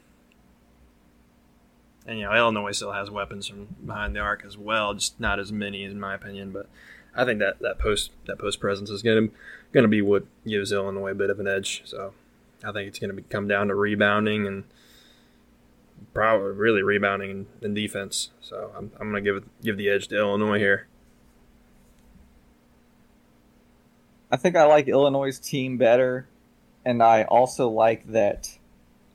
S1: and you know, Illinois still has weapons from behind the arc as well, just not as many, in my opinion. But I think that that post that post presence is gonna gonna be what gives Illinois a bit of an edge. So I think it's going to come down to rebounding and probably really rebounding and, defense. So I'm, I'm going to give give the edge to Illinois here.
S3: I think I like Illinois' team better, and I also like that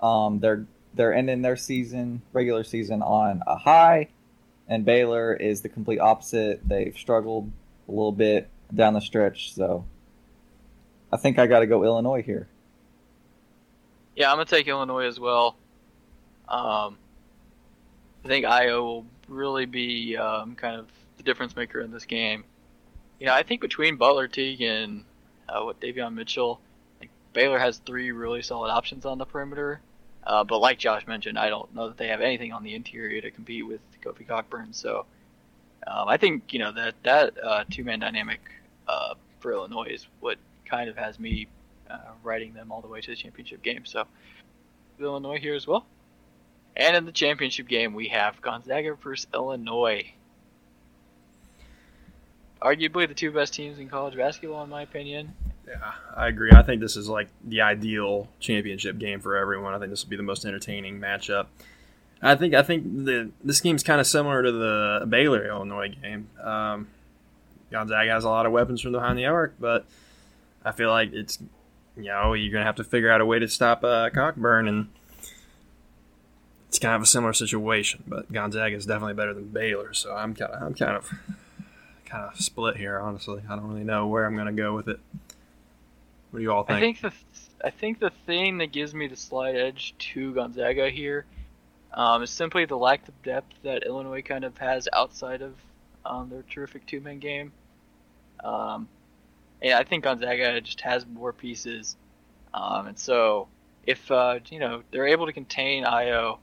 S3: um, they're they're ending their season regular season on a high, and Baylor is the complete opposite. They've struggled a little bit down the stretch, so I think I got to go Illinois here.
S2: Yeah, I'm gonna take Illinois as well. Um, I think Ayo will really be um, kind of the difference maker in this game. You know, I think between Butler, Teague, and uh, what Davion Mitchell, Baylor has three really solid options on the perimeter. Uh, but like Josh mentioned, I don't know that they have anything on the interior to compete with Kofi Cockburn. So um, I think you know that that uh, two man dynamic uh, for Illinois is what kind of has me uh, riding them all the way to the championship game. So Illinois here as well. And in the championship game, we have Gonzaga versus Illinois. Arguably the two best teams in college basketball, in my opinion.
S1: Yeah, I agree. I think this is like the ideal championship game for everyone. I think this will be the most entertaining matchup. I think I think the this game's kind of similar to the Baylor Illinois game. Um, Gonzaga has a lot of weapons from behind the arc, but I feel like it's you know you're gonna have to figure out a way to stop uh, Cockburn, and it's kind of a similar situation. But Gonzaga is definitely better than Baylor, so I'm kind of I'm kind of kind of split here. Honestly, I don't really know where I'm gonna go with it. What do you all think?
S2: I think the I think the thing that gives me the slight edge to Gonzaga here um, is simply the lack of depth that Illinois kind of has outside of um, their terrific two-man game. Um, and I think Gonzaga just has more pieces, um, and so if uh, you know they're able to contain Ayo, I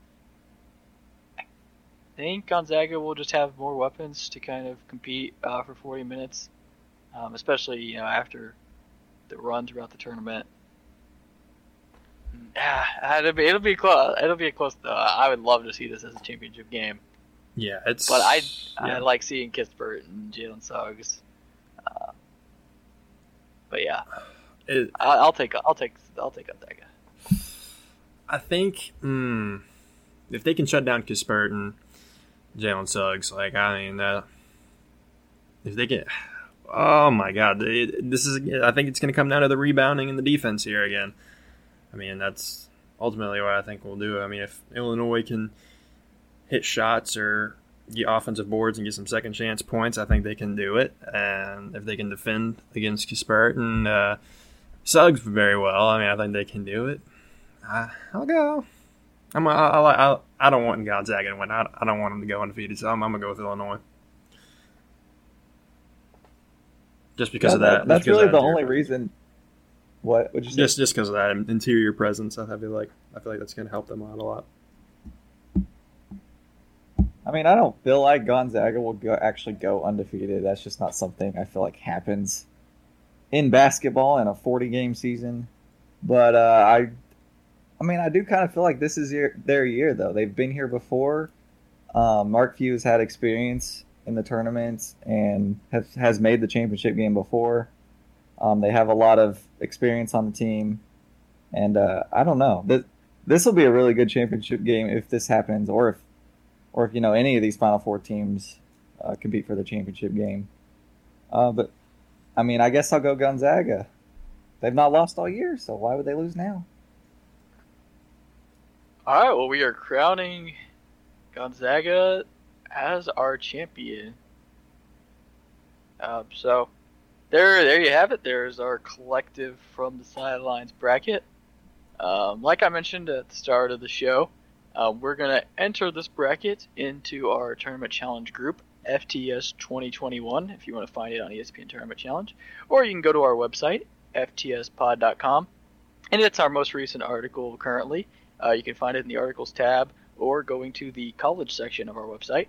S2: think Gonzaga will just have more weapons to kind of compete uh, for 40 minutes, um, especially you know after the run throughout the tournament. Ah, it'll be it'll be close. It'll be a close. Uh, I would love to see this as a championship game.
S1: Yeah, it's.
S2: But I
S1: yeah.
S2: I like seeing Kispert and Jalen Suggs. Uh, but yeah,
S1: it,
S2: I, I'll take I'll take I'll take Gonzaga.
S1: I think mm, if they can shut down Kispert and Jalen Suggs, like I mean, if they can, oh my God, it, this is. I think it's going to come down to the rebounding and the defense here again. I mean, that's ultimately what I think we'll do. I mean, if Illinois can hit shots or get offensive boards and get some second chance points, I think they can do it. And if they can defend against Kispert and uh, Suggs very well, I mean, I think they can do it. I'll go. I'm. I, I, I, I don't want Gonzaga to win. I, I don't want them to go undefeated, so I'm, I'm gonna go with Illinois. Just because
S3: Yeah,
S1: of that.
S3: that- that's really
S1: of
S3: the
S1: that
S3: only reason. What would you say?
S1: Just just because of that interior presence, I feel like I feel like that's gonna help them out a lot.
S3: I mean, I don't feel like Gonzaga will go, actually go undefeated. That's just not something I feel like happens in basketball in a 40 game season. But uh, I, I mean, I do kind of feel like this is year, their year, though. They've been here before. Um, Mark Few has had experience in the tournaments and has, has made the championship game before. Um, they have a lot of experience on the team. And uh, I don't know. This, this will be a really good championship game if this happens, or if or if you know any of these Final Four teams uh, compete for the championship game. Uh, but I mean, I guess I'll go Gonzaga. They've not lost all year, so why would they lose now?
S2: All right, well, we are crowning Gonzaga as our champion. Um, so there, there you have it. There's our collective from the sidelines bracket. Um, like I mentioned at the start of the show, uh, we're gonna enter this bracket into our tournament challenge group, FTS 2021. If you want to find it on ESPN Tournament Challenge, or you can go to our website, ftspod.com, and it's our most recent article currently. Uh, you can find it in the articles tab or going to the college section of our website.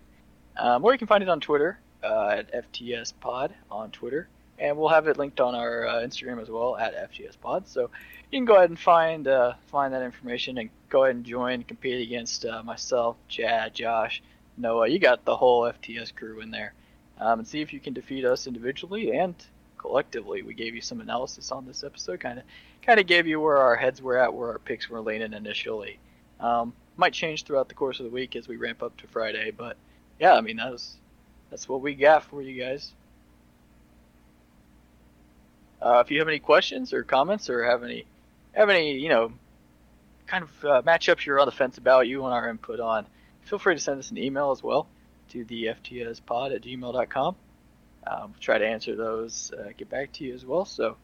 S2: Um, or you can find it on Twitter uh, at FTSPod on Twitter. And we'll have it linked on our uh, Instagram as well at FTSPod. So you can go ahead and find uh, find that information and go ahead and join compete against uh, myself, Chad, Josh, Noah. You got the whole FTS crew in there. Um, and see if you can defeat us individually and collectively. We gave you some analysis on this episode, kind of kind of gave you where our heads were at, where our picks were leaning initially. Um, might change throughout the course of the week as we ramp up to Friday, but yeah, I mean that's that's what we got for you guys. Uh, if you have any questions or comments or have any have any you know kind of uh, matchups you're on the fence about, you want our input on, feel free to send us an email as well to the ftspod at gmail.com. Um, try to answer those, uh, get back to you as well. So,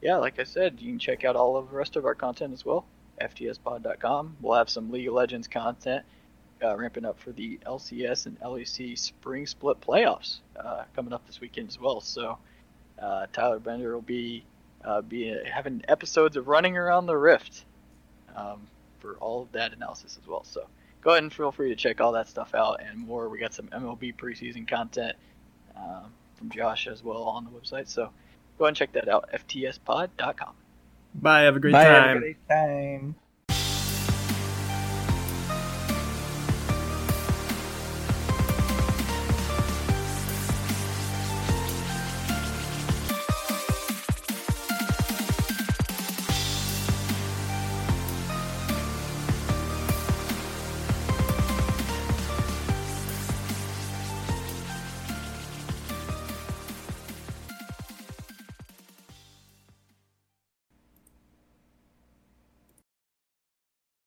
S2: yeah, like I said, you can check out all of the rest of our content as well. FTSpod.com. We'll have some League of Legends content uh, ramping up for the LCS and LEC spring split playoffs uh, coming up this weekend as well. So uh, Tyler Bender will be uh, be having episodes of Running Around the Rift um, for all of that analysis as well. So go ahead and feel free to check all that stuff out and more. We got some MLB preseason content um, from Josh as well on the website. So Go and check that out, ftspod.com.
S1: Bye. Have a great
S3: Bye,
S1: time.
S3: Have a great time.